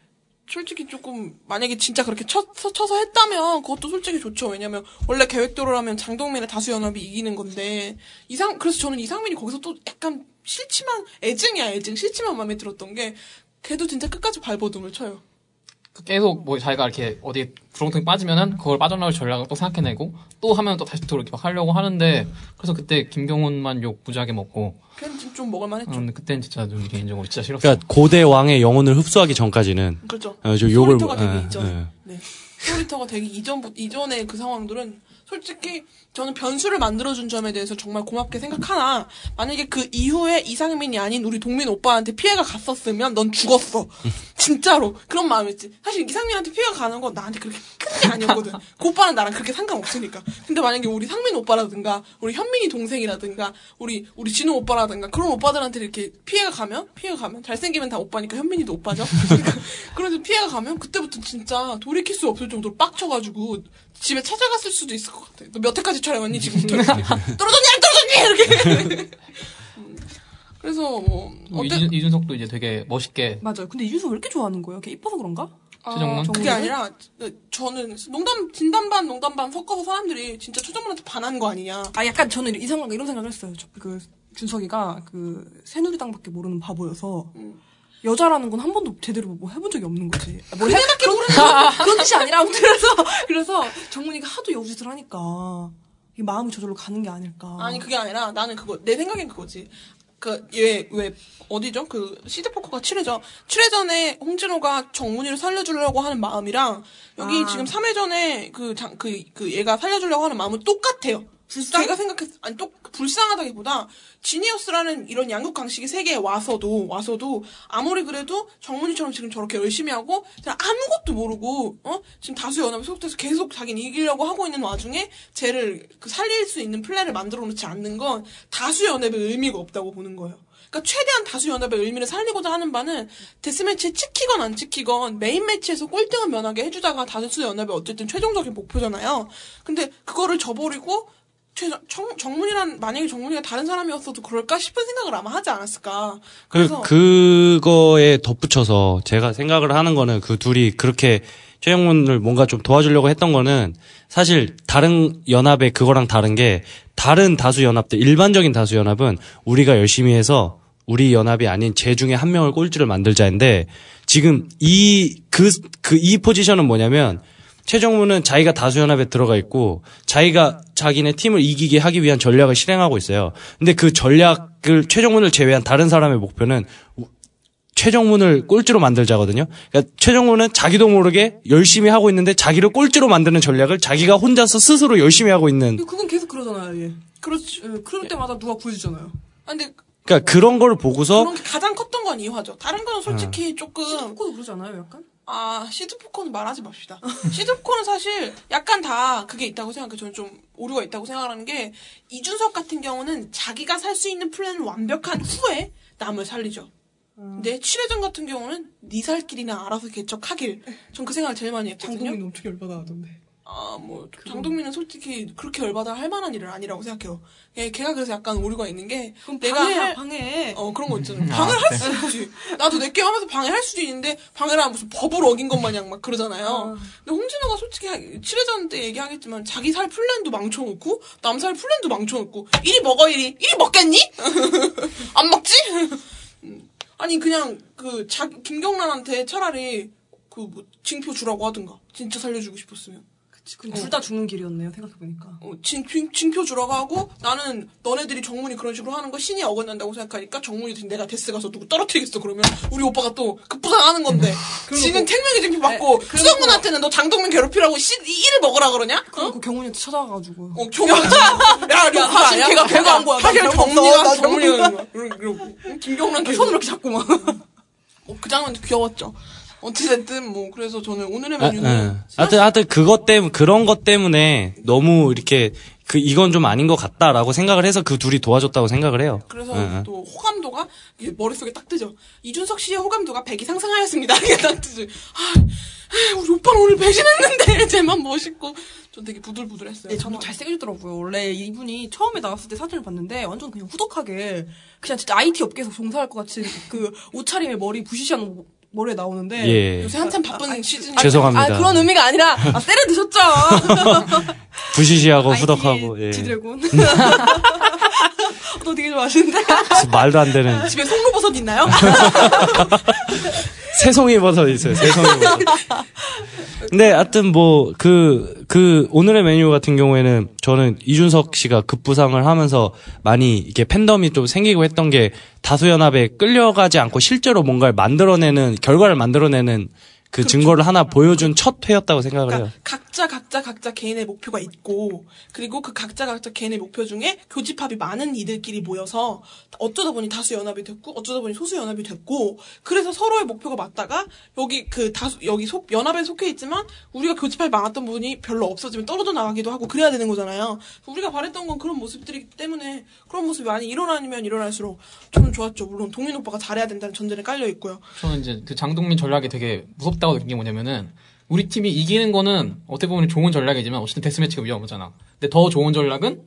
솔직히 조금 만약에 진짜 그렇게 쳐서, 쳐서 했다면 그것도 솔직히 좋죠. 왜냐면 원래 계획대로라면 장동민의 다수 연합이 이기는 건데 이상 그래서 저는 이상민이 거기서 또 약간 싫지만 애증이야 애증 싫지만 마음에 들었던 게 걔도 진짜 끝까지 발버둥을 쳐요. 계속 뭐 자기가 이렇게 어디 구렁텅이 빠지면은 그걸 빠져나올 전략을 또 생각해내고 또 하면 또 다시 또 이렇게 막 하려고 하는데 그래서 그때 김경훈만 욕 무지하게 먹고 걔는 좀, 좀 먹을만했죠. 아, 근데 그때는 진짜 좀 개인적으로 진짜 싫었어요. 그러니까 고대 왕의 영혼을 흡수하기 전까지는 그렇죠. 어, 저 욕을 소리터가 되기 예, 이전. 예. 네. 소리터가 되기 이전부 이전의 그 상황들은 솔직히 저는 변수를 만들어준 점에 대해서 정말 고맙게 생각하나. 만약에 그 이후에 이상민이 아닌 우리 동민 오빠한테 피해가 갔었으면 넌 죽었어. 진짜로. 그런 마음이었지. 사실 이상민한테 피해가 가는 건 나한테 그렇게 큰게 아니었거든 그 오빠는 나랑 그렇게 상관없으니까 근데 만약에 우리 상민 오빠라든가 우리 현민이 동생이라든가 우리 우리 진우 오빠라든가 그런 오빠들한테 이렇게 피해가 가면 피해가 가면 잘생기면 다 오빠니까 현민이도 오빠죠 그런데 피해가 가면 그때부터 진짜 돌이킬 수 없을 정도로 빡쳐가지고 집에 찾아갔을 수도 있을 것 같아. 너 몇 회까지 촬영했니 지금부터? 떨어졌니 안 떨어졌니 이렇게. 음, 그래서 뭐 뭐 어때? 이준, 이준석도 이제 되게 멋있게 맞아요. 근데 이준석 왜 이렇게 좋아하는 거예요? 걔 이뻐서 그런가? 최정문? 그게 정문은? 아니라 저는 농담 진담 반 농담 반 섞어서 사람들이 진짜 최정문한테 반한 거 아니냐. 아 약간 저는 이 생각 이런 생각을 했어요. 저- 그 준석이가 그 새누리당밖에 모르는 바보여서 음. 여자라는 건 한 번도 제대로 뭐 해본 적이 없는 거지. 뭐 해, 그런, 그런 뜻이 아니라 아무튼 그래서 그래서 정문이가 하도 여우짓을 하니까 이 마음이 저절로 가는 게 아닐까. 아니 그게 아니라 나는 그거 내 생각엔 그거지. 그얘왜 어디죠? 그 시드 포커가 7회전 7회전에 홍진호가 정문이를 살려주려고 하는 마음이랑 여기 아. 지금 3회전에 그장그 그 얘가 살려주려고 하는 마음은 똑같아요. 불쌍? 제가 생각했 아니 또 불쌍하다기보다 지니어스라는 이런 약육강식의 세계에 와서도 와서도 아무리 그래도 정문이처럼 지금 저렇게 열심히 하고 아무것도 모르고 어 지금 다수 연합에 소속돼서 계속 자기는 이기려고 하고 있는 와중에 쟤를 그 살릴 수 있는 플랜을 만들어 놓지 않는 건 다수 연합의 의미가 없다고 보는 거예요. 그러니까 최대한 다수 연합의 의미를 살리고자 하는 바는 데스매치에 찍히건 안 찍히건 main match에서 꼴등은 면하게 해주다가 다수 연합의 어쨌든 최종적인 목표잖아요. 근데 그거를 저버리고 최, 정, 정문이란 만약에 정문이가 다른 사람이었어도 그럴까 싶은 생각을 아마 하지 않았을까. 그, 그래서 그거에 덧붙여서 제가 생각을 하는 거는 그 둘이 그렇게 최영문을 뭔가 좀 도와주려고 했던 거는 사실 다른 연합의 그거랑 다른 게 다른 다수 연합들, 일반적인 다수 연합은 우리가 열심히 해서 우리 연합이 아닌 제 중에 한 명을 꼴찌를 만들자인데 지금 이, 그, 그, 이 포지션은 뭐냐면 최정문은 자기가 다수연합에 들어가 있고 자기가 자기네 팀을 이기게 하기 위한 전략을 실행하고 있어요. 근데 그 전략을 최정문을 제외한 다른 사람의 목표는 우- 최정문을 꼴찌로 만들자거든요. 그러니까 최정문은 자기도 모르게 열심히 하고 있는데 자기를 꼴찌로 만드는 전략을 자기가 혼자서 스스로 열심히 하고 있는. 그건 계속 그러잖아요, 얘. 그렇지. 예, 그럴 때마다 누가 구해주잖아요. 아, 근데 그러니까 그런 걸 보고서 그런 게 가장 컸던 건 이 화죠. 다른 건 솔직히 조금 시드포코도 그러지 않아요, 약간? 아 시드포코는 말하지 맙시다. 시드포코는 사실 약간 다 그게 있다고 생각해요. 저는 좀 오류가 있다고 생각하는 게 이준석 같은 경우는 자기가 살 수 있는 플랜을 완벽한 후에 남을 살리죠. 근데 칠회전 같은 경우는 네살 길이나 알아서 개척하길. 전 그 생각을 제일 많이 했거든요. 장동민 엄청 열받아 하던데. 아, 뭐, 장동민은 솔직히 그렇게 열받아 할 만한 일은 아니라고 생각해요. 예, 걔가 그래서 약간 오류가 있는 게, 그럼 내가 방해야, 할, 방해. 어, 그런 거 있잖아. 방해를 할 수 있지. 나도 내 게임 하면서 방해할 수도 있는데, 방해를 하면 무슨 법을 어긴 것 마냥 막 그러잖아요. 근데 홍진호가 솔직히 7회전 때 얘기하겠지만, 자기 살 플랜도 망쳐놓고, 남 살 플랜도 망쳐놓고, 이리 먹어, 이리. 이리 먹겠니? 안 먹지? 음. 아니, 그냥, 그, 자, 김경란한테 차라리, 그, 뭐, 징표 주라고 하든가. 진짜 살려주고 싶었으면. 그치, 그럼 둘다 죽는 길이었네요, 생각해보니까. 어, 징, 징, 징표 주라고 하고 나는 너네들이 정문이 그런 식으로 하는 거 신이 어긋난다고 생각하니까 정문이 내가 데스 가서 누구 떨어뜨리겠어 그러면 우리 오빠가 또 급부상하는 건데 지는 생명의 징표 받고 에, 그리고- 수정문한테는 너 장동민 괴롭히라고 씨, 이 일을 먹으라 그러냐? 어? 그 경훈이한테 찾아가가지고. 어, 경훈. 야, 야, 사실 걔가 별거 한 거야. 나 사실. 정리가 나 정리가. 김경란 걔 손으로 이렇게 잡고 막. 어, 그 장면 도 귀여웠죠. 어찌됐든 뭐 그래서 저는 오늘의 아, 메뉴는 예. 하여튼, 하여튼 그것 때문에, 그런 것 때문에 너무 이렇게 그, 이건 좀 아닌 것 같다라고 생각을 해서 그 둘이 도와줬다고 생각을 해요. 그래서 예, 예. 또 호감도가 머릿속에 딱 뜨죠. 이준석 씨의 호감도가 100이 상승하였습니다. 이게 딱 뜨죠. 아, 아, 우리 오빠는 오늘 배신했는데 쟤만 멋있고 전 되게 부들부들했어요. 네, 저는 잘생겨지더라고요. 원래 이분이 처음에 나왔을 때 사진을 봤는데 완전 그냥 후덕하게 그냥 진짜 IT 업계에서 종사할 것 같이 그 옷차림에 머리 부시시한 머리에 나오는데 예. 요새 한참 바쁜 시즌. 죄송합니다. 아 그런 의미가 아니라 아, 때려 드셨죠. 부시시하고 후덕하고, 예. 지드래곤. 너 되게 좋아하시는데 말도 안 되는. 집에 송로버섯 있나요? 새송이 버섯 있어요. 새송이 버섯. 근데 하여튼 뭐그그 오늘의 메뉴 같은 경우에는 저는 이준석 씨가 급부상을 하면서 많이 이게 팬덤이 좀 생기고 했던 게 다수 연합에 끌려가지 않고 실제로 뭔가를 만들어내는 결과를 만들어내는 그 증거를 하나 보여준 첫 회였다고 생각을 해요. 그러니까 각자 각자 각자 개인의 목표가 있고 그리고 그 각자 각자 개인의 목표 중에 교집합이 많은 이들끼리 모여서 어쩌다 보니 다수 연합이 됐고 어쩌다 보니 소수 연합이 됐고 그래서 서로의 목표가 맞다가 여기 그 다수 여기 속 연합에 속해 있지만 우리가 교집합이 많았던 분이 별로 없어지면 떨어져 나가기도 하고 그래야 되는 거잖아요. 우리가 바랬던 건 그런 모습들이기 때문에 그런 모습이 많이 일어나면 일어날수록 저는 좋았죠. 물론 동민 오빠가 잘해야 된다는 전제는 깔려 있고요. 저는 이제 그 장동민 전략이 되게 무섭다고 느낀 게 뭐냐면은 우리 팀이 이기는 거는 어떻게 보면 좋은 전략이지만 어쨌든 death match가 위험하잖아. 근데 더 좋은 전략은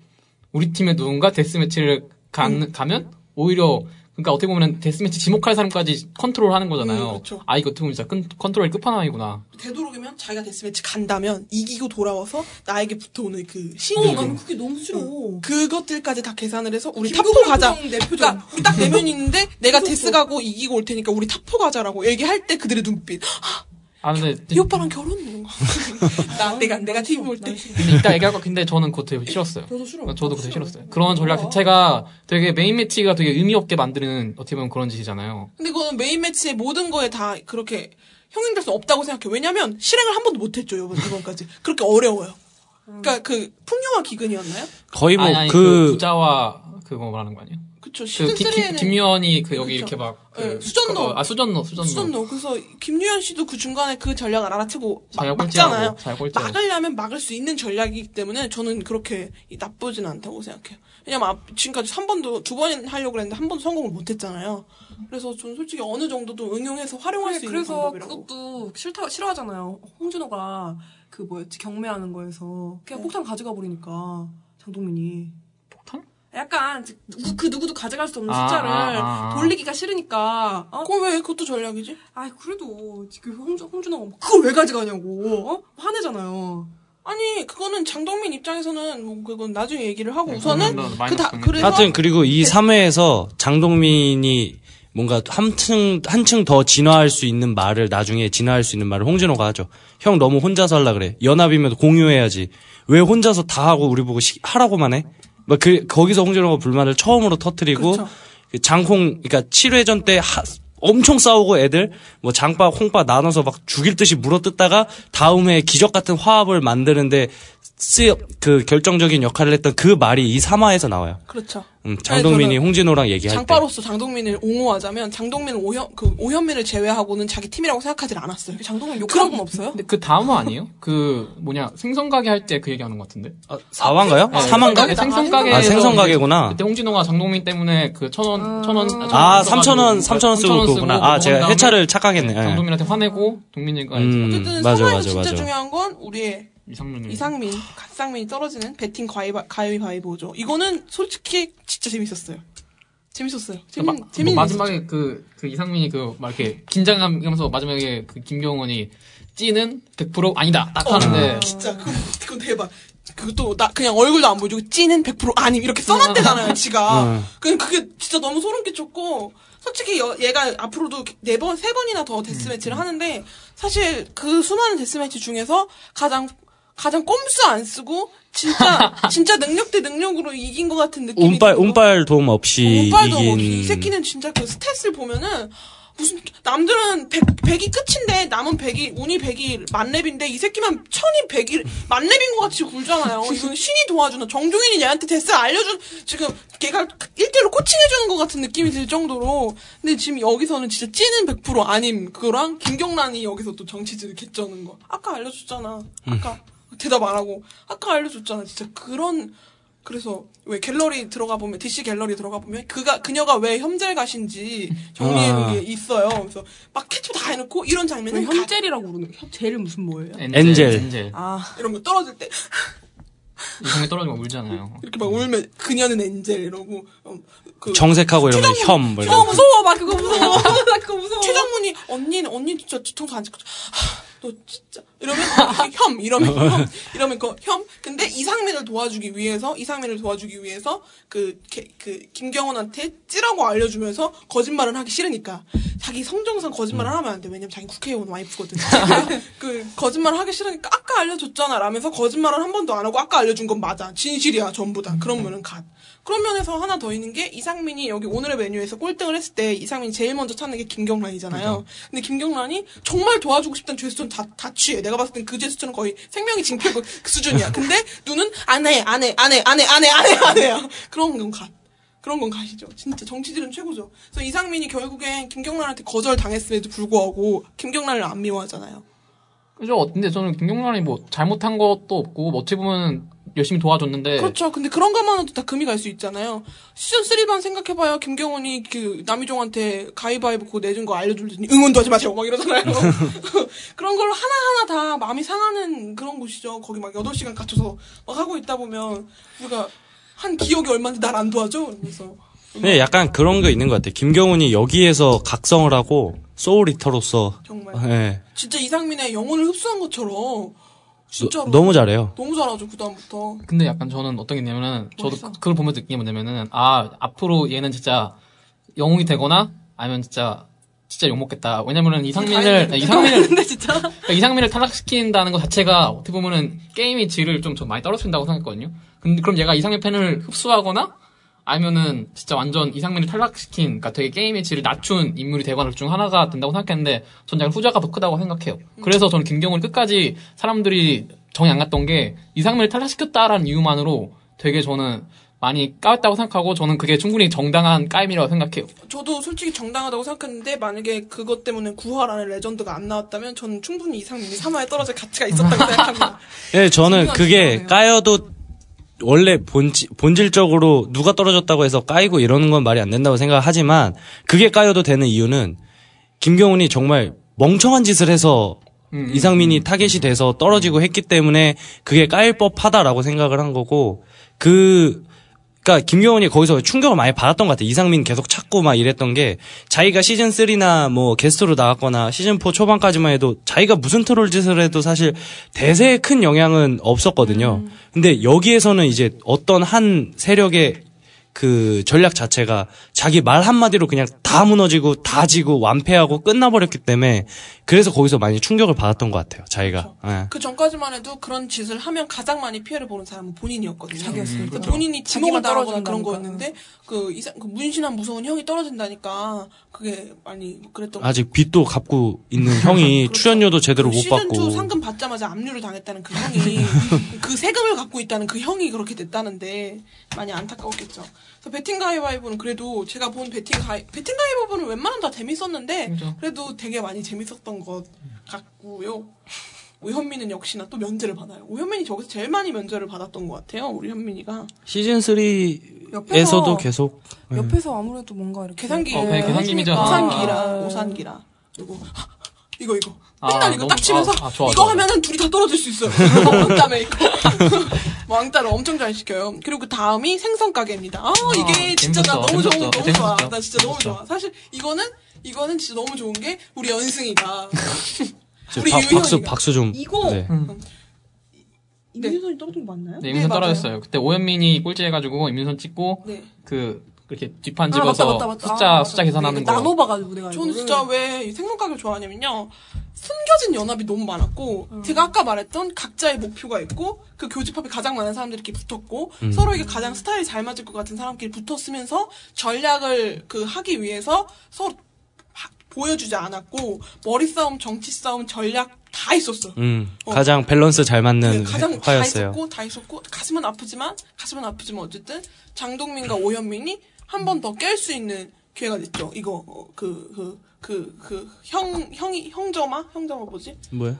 우리 팀에 누군가 death match를 가, 음. 가면 오히려 그러니까 어떻게 보면 death match 지목할 사람까지 컨트롤하는 거잖아요. 음, 그쵸. 아 이거 어떻게 보면 진짜 끈- 컨트롤이 끝판왕이구나. 되도록이면 자기가 death match 간다면 이기고 돌아와서 나에게 붙어오는 그 어, 신이 나는 그게 너무 싫어. 그것들까지 다 계산을 해서 우리 top 4 가자. 그러니까 우리 딱 네 명이 있는데 내가 death 가고 이기고 올 테니까 우리 top 4 가자라고 얘기할 때 그들의 눈빛. 아 근데 이 오빠랑 결혼 이런 거. 나 내가 내가 TV 볼 때. 근데 이따 얘기할 거 근데 저는 그거 되게 싫었어요. 저도 싫어. 저도 그거 되게 싫었어요. 그런 전략 자체가 되게 main match가 되게 의미 없게 만드는 어떻게 보면 그런 짓이잖아요. 근데 그거는 main match의 모든 거에 다 그렇게 형용될 수 없다고 생각해. 왜냐면 실행을 한 번도 못 했죠 이번 이번까지. 그렇게 어려워요. 그러니까 그 풍요와 기근이었나요? 거의 뭐 아니, 아니, 그그 부자와 그거 말하는 거 아니에요? 그쵸 그 시즌 김, 3에는 김유연이 그 여기 그쵸. 이렇게 막 그, 네, 수전노. 어, 아 수전노 수전노 수전노. 그래서 김유현 씨도 그 중간에 그 전략을 알아채고 막, 막잖아요. 막으려면 막을 수 있는 전략이기 때문에 저는 그렇게 이- 나쁘진 않다고 생각해요. 왜냐면 앞- 지금까지 3번도 두 번 하려고 그랬는데 한 번도 성공을 못 했잖아요. 그래서 저는 솔직히 어느 정도도 응용해서 활용할 수 있는 그래서 방법이라고. 그것도 싫다 싫어하잖아요. 홍준호가 그 뭐였지 경매하는 거에서 그냥 네. 폭탄 가져가 버리니까 장동민이? 약간 누구, 그 누구도 가져갈 수 없는 아, 숫자를 아, 아. 돌리기가 싫으니까 어? 그럼 왜 그것도 전략이지? 아 그래도 그 홍준 홍준호가 그걸 왜 가져가냐고 어? 화내잖아요. 아니 그거는 장동민 입장에서는 뭐 그건 나중에 얘기를 하고 네, 우선은 그거는 그다 마이너스 그래서 하여튼 그리고 이 3회에서 장동민이 뭔가 한층 한층 더 진화할 수 있는 말을 나중에 진화할 수 있는 말을 홍진호가 하죠. 형 너무 혼자서 하려 그래. 연합이면 공유해야지. 왜 혼자서 다 하고 우리 보고 시- 하라고만 해? 막그 거기서 홍진호가 불만을 처음으로 터트리고 그렇죠. 그 장콩 그러니까 7회전 때 하, 엄청 싸우고 애들 뭐 장바 홍바 나눠서 막 죽일 듯이 물어뜯다가 다음에 기적 같은 화합을 만드는데 쓰, 그 결정적인 역할을 했던 그 말이 이 3화에서 나와요. 그렇죠. 음, 장동민이 저는 홍진호랑 얘기할 때. 장바로서 장동민을 옹호하자면 장동민은 오현 그 오현민을 제외하고는 자기 팀이라고 생각하지 않았어요. 장동민 욕한 건 없어요? 근데 그 다음 화 아니에요? 그 뭐냐 생선 가게 할 때 그 얘기하는 것 같은데. 아, 4화인가요? 네, 3화인가? 네, 생선 가게. 아, 생선 가게구나. 그때 홍진호가 장동민 때문에 그 천 원, 천 원. 아, 3,000원, 3,000원 쓰고 그거구나. 아, 제가 해차를 착각했네. 예. 장동민한테 화내고 동민이가 음. 어쨌든 맞아, 맞아, 진짜 맞아. 중요한 건 우리의 이상민을. 이상민, 갓상민이 떨어지는 배팅 가위바, 가위바위보죠. 이거는 솔직히 진짜 재밌었어요. 재밌었어요. 재밌, 마, 재밌는 뭐 마지막에 그, 그 이상민이 그, 막 이렇게 긴장하면서 마지막에 그 김경원이 찌는 100% 아니다. 딱 하는데. 어, 진짜 그거, 그거 대박. 그것도 나 그냥 얼굴도 안 보여주고 찌는 100% 아님 이렇게 써놨대잖아요 지가. 응. 그 그게 진짜 너무 소름 끼쳤고 솔직히 여- 얘가 앞으로도 네 번 세 번이나 더 데스매치를 하는데 사실 그 수많은 데스매치 중에서 가장 가장 꼼수 안 쓰고 진짜 진짜 능력 대 능력으로 이긴 것 같은 느낌이 운빨, 들어서 운빨 도움 없이 운빨도 이긴. 없이 이 새끼는 진짜 그 스탯을 보면은 무슨 남들은 100, 100이 끝인데 남은 100이 운이 100이 만렙인데 이 새끼만 천이 100이 만렙인 것 같이 굴잖아요. 이건 신이 도와주는 정종인이 얘한테 데스 알려준 지금 걔가 1대1로 코칭해주는 것 같은 느낌이 들 정도로 근데 지금 여기서는 진짜 찌는 100% 아님 그거랑 김경란이 여기서 또 정치질을 개쩌는 거 아까 알려줬잖아. 아까 대답 안 하고 아까 알려줬잖아. 진짜 그런 그래서 왜 갤러리 들어가 보면 DC 갤러리 들어가 보면 그가 그녀가 왜 현젤갓인지 정리해 놓은 아. 게 있어요. 그래서 막 캐치 다 해놓고 이런 왜 장면은 가- 현젤이라고 부르는 현 젤은 무슨 뭐예요? 엔젤. 엔젤. 아 이런 거 떨어질 때 이상이 떨어지면 울잖아요. 이렇게 막 울면 그녀는 엔젤 이러고 어, 그 정색하고 이러면 최정문- 혐. 뭐어 이러고. 무서워 막 그거 무서워 나 그거 무서워 최정문이 언니는 언니 진짜 뒤통수 안 찍고 하, 너 진짜. 이러면 혐 이러면 혐 이러면 그혐? 근데 이상민을 도와주기 위해서 이상민을 도와주기 위해서 그, 개- 그 김경원한테 찌라고 알려주면서 거짓말을 하기 싫으니까 자기 성정상 거짓말을 하면 안 돼. 왜냐면 자기 국회의원 와이프거든. 그 거짓말을 하기 싫으니까 아까 알려줬잖아 라면서 거짓말을 한 번도 안 하고 아까 알려준 건 맞아. 진실이야 전부 다. 그러면은 갓 그런 면에서 하나 더 있는 게 이상민이 여기 오늘의 메뉴에서 꼴등을 했을 때 이상민이 제일 먼저 찾는 게 김경란이잖아요. 근데 김경란이 정말 도와주고 싶다는 제스처는 다, 다 취해. 내가 봤을 땐 그 제스처는 거의 생명이 징표고 그 수준이야. 근데 눈은 안 해, 안 해, 안 해, 안 해, 안 해, 안 해, 안 해요. 그런 건 갓. 그런 건 가시죠. 진짜 정치질은 최고죠. 그래서 이상민이 결국엔 김경란한테 거절 당했음에도 불구하고 김경란을 안 미워하잖아요. 그죠? 근데 저는 김경란이 뭐 잘못한 것도 없고 뭐 어찌 보면 열심히 도와줬는데 그렇죠. 근데 그런 것만으로도 다 금이 갈 수 있잖아요. 시즌 3반 생각해봐요. 김경원이 그 남희종한테 가위바위보 그거 내준 거 알려주더니 응원도 하지 마세요. 막 이러잖아요. 그런 걸로 하나하나 다 마음이 상하는 그런 곳이죠. 거기 막 8시간 갇혀서 막 하고 있다 보면 우리가 한 기억이 얼마인데 날 안 도와줘? 이러면서. 근데 약간 그런 거 있는 것 같아. 김경훈이 여기에서 각성을 하고 소울 리터로서 정말. 예. 진짜 이상민의 영혼을 흡수한 것처럼 진짜로. 너, 너무 잘해요. 너무 잘하죠, 그다음부터. 근데 약간 저는 어떤 게 있냐면은 저도 멋있어. 그- 그걸 보면서 느낀 게 뭐냐면은 아 앞으로 얘는 진짜 영웅이 되거나 아니면 진짜 진짜 욕 먹겠다. 왜냐면은 이상민을 네, 이상민을 근데 진짜 그러니까 이상민을 탈락시킨다는 것 자체가 어떻게 보면은 게임의 질을 좀, 좀 많이 떨어뜨린다고 생각했거든요. 근데 그럼 얘가 이상민 팬을 흡수하거나 아니면은 진짜 완전 이상민을 탈락시킨, 그러니까 되게 게임의 질을 낮춘 인물이 되거나 중 하나가 된다고 생각했는데 전 약간 후자가 더 크다고 생각해요. 그래서 저는 김경훈 끝까지 사람들이 정이 안 갔던 게 이상민을 탈락시켰다라는 이유만으로 되게 저는 많이 까였다고 생각하고 저는 그게 충분히 정당한 까임이라고 생각해요. 저도 솔직히 정당하다고 생각했는데 만약에 그것 때문에 9화라는 레전드가 안 나왔다면 저는 충분히 이상민이 3화에 떨어질 가치가 있었다고 생각합니다. 예, 저는 중요한 그게. 까여도 원래 본질, 본질적으로 누가 떨어졌다고 해서 까이고 이러는 건 말이 안 된다고 생각하지만 그게 까여도 되는 이유는 김경훈이 정말 멍청한 짓을 해서 음, 이상민이 타겟이 돼서 떨어지고 했기 때문에 그게 까일 법하다라고 생각을 한 거고 그 그러니까 김경훈이 거기서 충격을 많이 받았던 것 같아. 이상민 계속 찾고 막 이랬던 게 자기가 시즌 3나 뭐 게스트로 나갔거나 시즌 4 초반까지만 해도 자기가 무슨 트롤 짓을 해도 사실 대세에 큰 영향은 없었거든요. 근데 여기에서는 이제 어떤 한 세력의 그 전략 자체가 자기 말 한마디로 그냥 다 무너지고 다 지고 완패하고 끝나버렸기 때문에 그래서 거기서 많이 충격을 받았던 것 같아요. 자기가. 예. 그 전까지만 해도 그런 짓을 하면 가장 많이 피해를 보는 사람은 본인이었거든요. 자기였으니까. 그러니까 본인이 지목을 따라가는 그런. 거였는데 그, 이상, 그 문신한 무서운 형이 떨어진다니까 그게 많이 그랬던 아직 빚도 갚고 있는 형이 출연료도 제대로 못 시즌 받고. 2 상금 받자마자 압류를 당했다는 그 형이 그 세금을 갖고 있다는 그 형이 그렇게 됐다는데 많이 안타까웠겠죠. 그래서 베팅 가위바위보는 그래도 제가 본 베팅 가위 베팅 가위바위보는 웬만하면 다 재밌었는데 그죠. 그래도 되게 많이 재밌었던 것 같고요. 오현민은 역시나 또 면제를 받아요. 오현민이 저기서 제일 많이 면제를 받았던 것 같아요. 우리 현민이가 시즌 3에서도 옆에서 계속 예. 옆에서 아무래도 뭔가 이렇게 계산기 어, 네, 계산기미죠. 오산기라 아. 오산기라 그리고 이거 이거 아, 맨날 이거 너무- 딱 치면서 아, 아, 좋아, 이거 좋아. 하면은 둘이 다 떨어질 수 있어요. 왕따매 이거 왕따를 엄청 잘 시켜요. 그리고 그 다음이 생선 가게입니다. 아 이게 진짜 나. 너무 좋은 재밌었어. 너무 좋아. 나 진짜 너무 재밌었어. 좋아. 사실 이거는 이거는 진짜 너무 좋은 게 우리 연승이가 저 우리 박- 유희원이가 박수 박수 좀. 이거 네. 임윤선이 떨어진 거 맞나요? 네, 임윤선 네. 떨어졌어요. 그때 오현민이 꼴찌 해가지고 임윤선 찍고 네. 그 그렇게 뒷판 아, 집어서 맞다, 맞다, 맞다. 숫자 아, 숫자 계산하는 거. 나눠봐가지고 내가 저는. 진짜 왜 가게를 좋아하냐면요. 숨겨진 연합이 너무 많았고 제가 아까 말했던 각자의 목표가 있고 그 교집합이 가장 많은 사람들이 이렇게 붙었고 서로에게 가장 스타일이 잘 맞을 것 같은 사람끼리 붙었으면서 전략을 그 하기 위해서 서로 하- 보여주지 않았고 머리 싸움, 정치 싸움, 전략 다 있었어. 음, 어. 가장 밸런스 잘 맞는 그 가장 다 네, 화였어요. 있었고 다 있었고 가슴은 아프지만 가슴은 아프지만 어쨌든 장동민과 오현민이 한 번 더 깰 수 있는 기회가 됐죠. 이거 그 그그그형 형이 형점아 형점아 뭐지? 뭐야?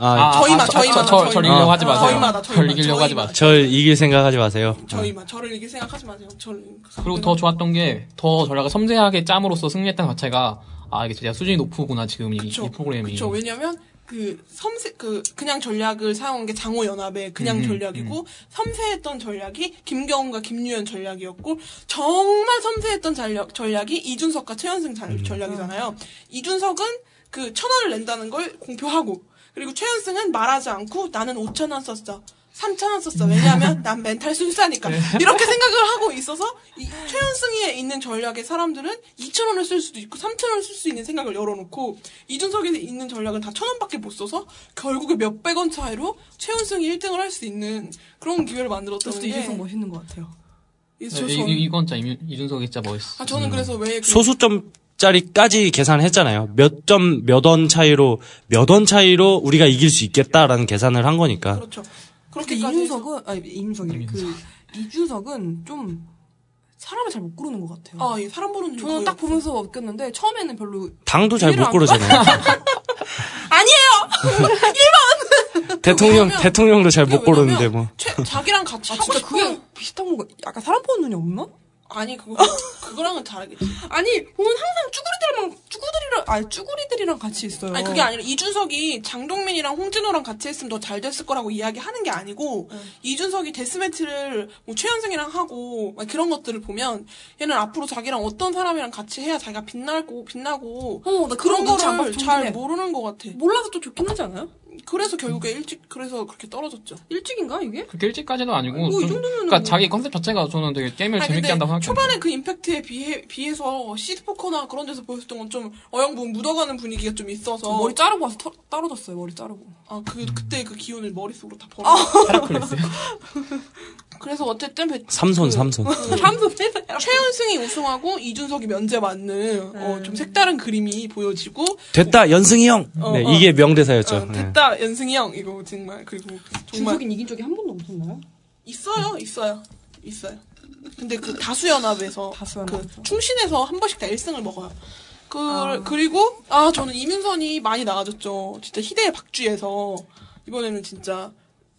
아, 저희만, 저- 저희만, 저, 저, 절 저희만. 이기려고 하지 아, 마세요. 저희마다, 절 저희마다, 이기려고 하지. 마세요. 절 이길 생각하지 마세요. 저희만 저를 이렇게 생각하지 마세요. 저를 그리고 더 좋았던 게 더 전략을 섬세하게 짬으로써 승리했던 것 자체가 아 이게 진짜 수준이 높구나 지금 이, 이 프로그램이. 그쵸. 왜냐면 그 섬세 그 그냥 전략을 사용한 게 장호 연합의 그냥 음, 전략이고 섬세했던 전략이 김경훈과 김유현 전략이었고 정말 섬세했던 전략 전략이 이준석과 최현승 잘- 음. 전략이잖아요. 이준석은 그 천 원을 낸다는 걸 공표하고 그리고 최현승은 말하지 않고 나는 오천 원 썼어. 3천 원 썼어. 왜냐하면 난 멘탈 순수하니까. 네. 이렇게 생각을 하고 있어서 이 최현승에 있는 전략의 사람들은 2천 원을 쓸 수도 있고 3천 원을 쓸 수 있는 생각을 열어놓고 이준석에 있는 전략은 다 천 원밖에 못 써서 결국에 몇백 원 차이로 최현승이 1등을 할 수 있는 그런 기회를 만들었다는 게 이준석 멋있는 것 같아요. 이- 네, 저- 이, 저- 이, 이건 진짜 임- 이준석이 진짜 멋있어. 아 저는 그래서 왜 그- 소수점 짜리까지 계산했잖아요. 몇 점 몇 원 차이로 몇 원 차이로 우리가 이길 수 있겠다라는 계산을 한 거니까. 그렇죠. 그렇게 이준석은 아니 이준석이 그 이준석은 좀 사람을 잘 못 고르는 것 같아요. 아, 예, 사람 보는 줄 저는 딱 없어. 보면서 느꼈는데 처음에는 별로 당도 잘못 안- 고르잖아요. 아니에요. 대통령 왜냐면- 대통령도 잘 못 고르는데 뭐. 최, 자기랑 같이 아 하고 진짜 싶은 그게 비슷한 거 약간 사람 보는 눈이 없나? 아니 그거 그거랑은 다르겠지. 아니 보면 항상 쭈구리들이랑 쭈구리랑 아니 쭈구리들이랑 같이 있어요. 아니 그게 아니라 이준석이 장동민이랑 홍진호랑 같이 했으면 더 잘 됐을 거라고 이야기하는 게 아니고 이준석이 데스매치를 뭐 최현승이랑 하고 막 그런 것들을 보면 얘는 앞으로 자기랑 어떤 사람이랑 같이 해야 자기가 빛나고 빛나고 어, 나 그런 거를 잘. 모르는 것 같아. 몰라서 또 좋긴 하지 않아요? 그래서 결국에 일찍 그래서 그렇게 떨어졌죠. 일찍인가 이게? 그렇게 일찍까지는 아니고. 뭐, 이 좀- 그러니까 뭐. 자기 컨셉 자체가 저는 되게 게임을 아니, 재밌게 한다고 생각해요. 초반에 그 임팩트에 비해, 비해서 시드 포커나 그런 데서 보였던 건 좀 어영부영 묻어가는 분위기가 좀 있어서 머리 자르고 와서 터, 떨어졌어요. 머리 자르고. 아, 그, 그때 그 기운을 머릿속으로 다 버려. 헤라클레스요. 그래서 어쨌든 배- 삼손 그- 삼손. 삼수 세상. 최현승이 우승하고 이준석이 면제 맞는 어, 좀 색다른 그림이 보여지고 됐다 연승이 형. 어, 네, 어. 이게 명대사였죠. 어, 네. 됐다 연승이 형 이거 정말 그리고 정말 준석이 이긴 적이 한 번도 없었나요? 있어요 있어요 있어요. 근데 그 다수연합에서 다수연합에서. 그 충신에서 한 번씩 다 1승을 먹어요. 그 아. 그리고 아 저는 이민선이 많이 나아졌죠. 진짜 희대의 박쥐에서 이번에는 진짜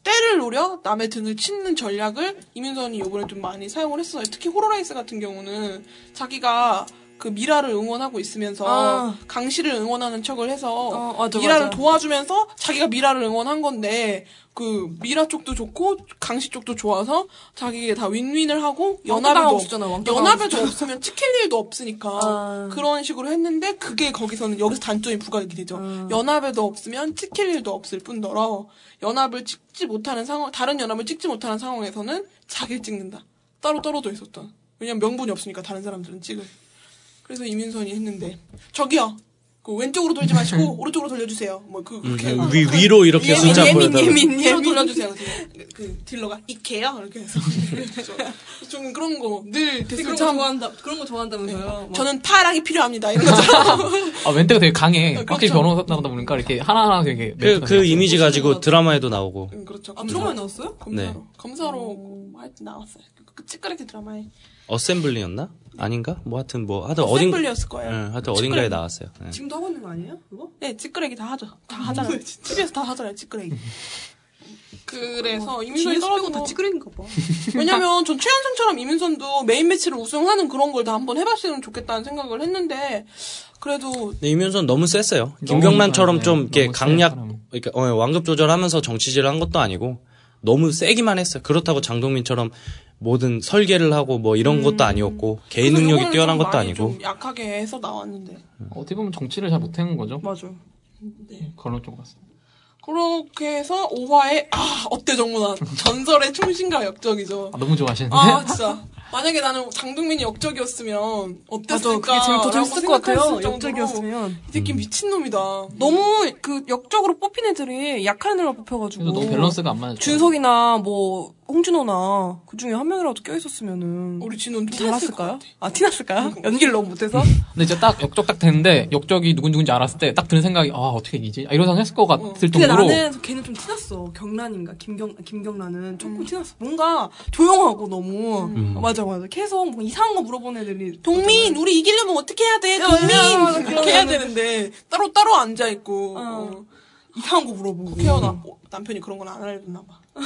때를 노려 남의 등을 치는 전략을 임윤선이 이번에 좀 많이 사용을 했어요. 특히 호로라이스 같은 경우는 자기가 그 미라를 응원하고 있으면서 아. 강시를 응원하는 척을 해서 어, 맞아, 미라를 맞아. 도와주면서 자기가 미라를 응원한 건데 그 미라 쪽도 좋고 강시 쪽도 좋아서 자기가 다 윈윈을 하고 연합에도 당하고 연합에도. 없으면 찍힐 일도 없으니까 아. 그런 식으로 했는데 그게 거기서는 여기서 단점이 부각이 되죠. 아. 연합에도 없으면 찍힐 일도 없을 뿐더러 연합을 찍지 못하는 상황 다른 연합을 찍지 못하는 상황에서는 자기를 찍는다. 따로 떨어져 있었던 왜냐면 명분이 없으니까 다른 사람들은 찍을. 그래서 이민선이 했는데 저기요. 그 왼쪽으로 돌지 마시고 오른쪽으로 돌려주세요. 뭐 그 그렇게 음, 위, 위로 이렇게 예민 숫자 예민 보여달라고. 예민 예민 돌려주세요. 그래서 그 딜러가 이케요 이렇게 해서 저는 그런 거늘 그런 댓글 거참 좋아한다. 그런 거 좋아한다면서요. 막. 저는 파랑이 필요합니다 이런 거죠. 아, 멘트가 되게 강해. 그렇죠. 확실히 변호사 나다 보니까 이렇게 하나하나 되게. 그, 그 이미지 가지고 드라마에도 나오고. 음, 그렇죠. 아, 드라마에 나왔어요? 검사로 네. 검사로 뭐 하여튼 나왔어요. 그 찌끄레기 드라마에 어셈블리였나? 아닌가? 뭐 하여튼 뭐 하여튼 어딘 어셈블리였을 거예요. 응, 하여튼 어딘가에 나왔어요. 네. 지금도 하고 있는 거 아니에요? 그거? 네, 찌끄레기 다 하죠. 다 하잖아요. TV에서 다 하잖아요, 찌끄레기. 그래서 임윤선이 뒤에서 빼고 다 찌그레인가 봐. 왜냐면 전 최현상처럼 임윤선도 메인 매치를 우승하는 그런 걸 다 한번 해봤으면 좋겠다는 생각을 했는데 그래도 근데 이면선 너무 셌어요. 너무 김경란처럼 네, 좀 이렇게 너무 세, 강약. 그러니까 어, 완급 조절하면서 정치질을 한 것도 아니고 너무 세기만 했어요. 그렇다고 장동민처럼 모든 설계를 하고 뭐 이런 것도 아니었고 개인 능력이 뛰어난 좀 것도 아니고 좀 약하게 해서 나왔는데 어떻게 보면 정치를 잘 못하는 거죠. 맞아. 그런 쪽으로 갔어요. 그렇게 해서 5화에 아 어때 정문아 전설의 충신과 역적이죠. 아, 너무 좋아하시는데. 아 진짜 만약에 나는 장동민이 역적이었으면 어땠을까? 맞아. 그게 제일 더 재밌을 것 같아요. 역적이었으면. 이 새끼 미친 놈이다. 너무 그 역적으로 뽑힌 애들이 약한 애들만 뽑혀가지고. 그래서 너무 밸런스가 안 맞았죠. 준석이나 뭐 홍준호나 그 중에 한 명이라도 껴있었으면은 우리 진호는 잘났을까요? 아 티났을까요? 연기를 너무 못해서? 근데 이제 딱 역적 딱 됐는데 역적이 누군지 알았을 때 딱 드는 생각이 아 어떻게 이기지? 아, 이런 생각 했을 것 같을 근데 정도로 나는 걔는 좀 티났어. 경란인가 김경 김경란은 조금 티났어. 뭔가 조용하고 너무 맞아 맞아. 계속 뭐 이상한 거 물어보는 애들이 동민 우리 이기려면 어떻게 해야 돼? 야, 동민 야, 맞아, 이렇게 해야. 되는데 따로 따로 앉아 있고 어. 어. 이상한 거 물어보고. 태어나 어, 남편이 그런 건 안 알려줬나 봐.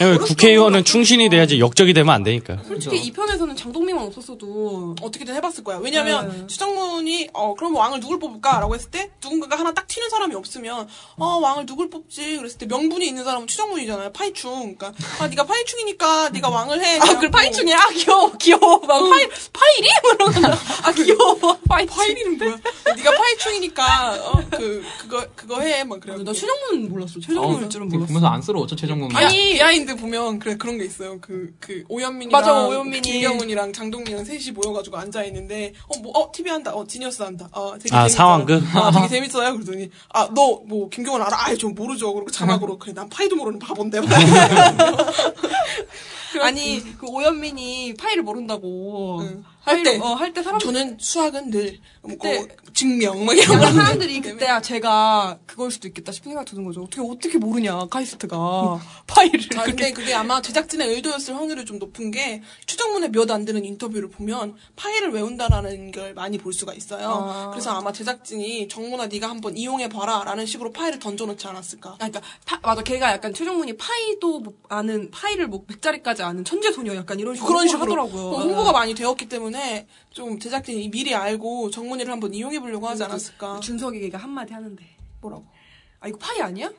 왜냐면 국회의원은 충신이 돼야지 역적이 되면 안 되니까. 솔직히 이 편에서는 장동민만 없었어도 어떻게든 해봤을 거야. 왜냐면 네. 추정문이 어 그럼 왕을 누굴 뽑을까라고 했을 때 누군가가 하나 딱 튀는 사람이 없으면 어 왕을 누굴 뽑지 그랬을 때 명분이 있는 사람은 추정문이잖아요. 파이충. 그러니까 아 네가 파이충이니까 네가 왕을 해. 아, 그래 파이충이야? 아, 귀여워, 귀여워. 막 파이, 파이리? 이러면 아, 귀여워. 파이, 파이리는 뭐야? 네가 파이충이니까 어 그 그거 그거 해. 막 그래. 나 최정문 몰랐어. 최정문일 줄은 되게 몰랐어. 보면서 안쓰러웠죠 최정국이. 아니 behind 보면 그래 그런 게 있어요. 그그 오현민이랑 맞아, 오현민이. 김경훈이랑 장동민이랑 셋이 모여가지고 앉아 있는데 어뭐어 TV 한다, 어 지니어스 한다, 어 되게 아, 재밌어요. 상황극? 아 되게 재밌어요. 그러더니 아 너 뭐 김경훈 알아? 아예 좀 모르죠. 그리고 자막으로 그래 난 파이도 모르는 바본데. 아니, 그 오현민이 파이를 모른다고. 응. 할 파이를- 때. 어, 할 때 사람 저는 수학은 늘 뭐, 그때- 증명 막 이런 거 그러니까 사람들이 그때 아, 제가 그걸 수도 있겠다 싶은 생각 드는 거죠. 어떻게, 어떻게 모르냐, 카이스트가. 파이를. 아. 근데 그게 아마 제작진의 의도였을 확률이 좀 높은 게 최정문의 몇 안 되는 인터뷰를 보면 파이를 외운다라는 걸 많이 볼 수가 있어요. 아. 그래서 아마 제작진이 정문아 네가 한번 이용해 봐라라는 식으로 파이를 던져놓지 않았을까. 아, 그러니까 파- 맞아 걔가 약간 최정문이 파이도 못 아는 파이를 뭐 100자리까지 아는 천재 소녀 약간 이런 식으로 그런 식으로 하더라고요. 어, 홍보가 많이 되었기 때문에 좀 제작진이 미리 알고 정문이를 한번 이용해 보려고 하지 않았을까. 준석이 걔가 한마디 하는데 뭐라고? 아 이거 파이 아니야?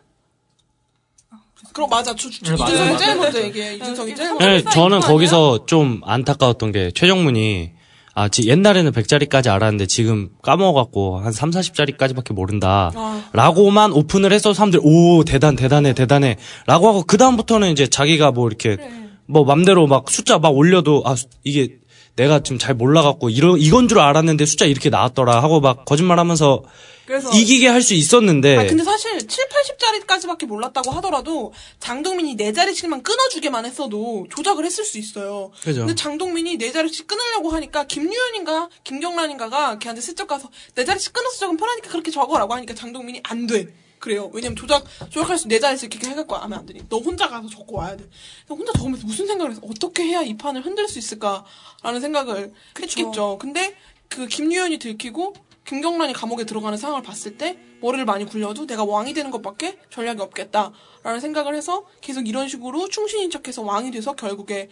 그럼 맞아. 주, 주, 네, 이준성이 맞아요. 제일 먼저 얘기해. 이준성이 제일 먼저. 네, 저는? 거기서 좀 안타까웠던 게 최정문이 아, 지, 옛날에는 100짜리까지 알았는데 지금 까먹어갖고 한 3, 40짜리까지밖에 모른다. 아. 라고만 오픈을 해서 사람들이 오, 대단, 대단해, 대단해. 라고 하고 그다음부터는 이제 자기가 뭐 이렇게 뭐 맘대로 막 숫자 막 올려도 아, 수- 이게 내가 지금 잘 몰라갖고 이런, 이건 줄 알았는데 숫자 이렇게 나왔더라 하고 막 거짓말 하면서 그래서 이기게 할 수 있었는데. 아, 근데 사실 7, 80짜리까지밖에 몰랐다고 하더라도 장동민이 네 자리씩만 끊어주게만 했어도 조작을 했을 수 있어요. 그죠. 근데 장동민이 네 자리씩 끊으려고 하니까 김유현인가 김경란인가가 걔한테 슬쩍 가서 네 자리씩 끊어서 적으면 편하니까 그렇게 적어라고 하니까 장동민이 안 돼. 그래요. 왜냐면 조작, 조작할 수네 자리씩 이렇게 해갖고 하면 안 되니. 너 혼자 가서 적고 와야 돼. 혼자 적으면서 무슨 생각을 해서 어떻게 해야 이 판을 흔들 수 있을까라는 생각을 했겠죠. 근데 그 김유현이 들키고 김경란이 감옥에 들어가는 상황을 봤을 때 머리를 많이 굴려도 내가 왕이 되는 것밖에 전략이 없겠다라는 생각을 해서 계속 이런 식으로 충신인 척해서 왕이 돼서 결국에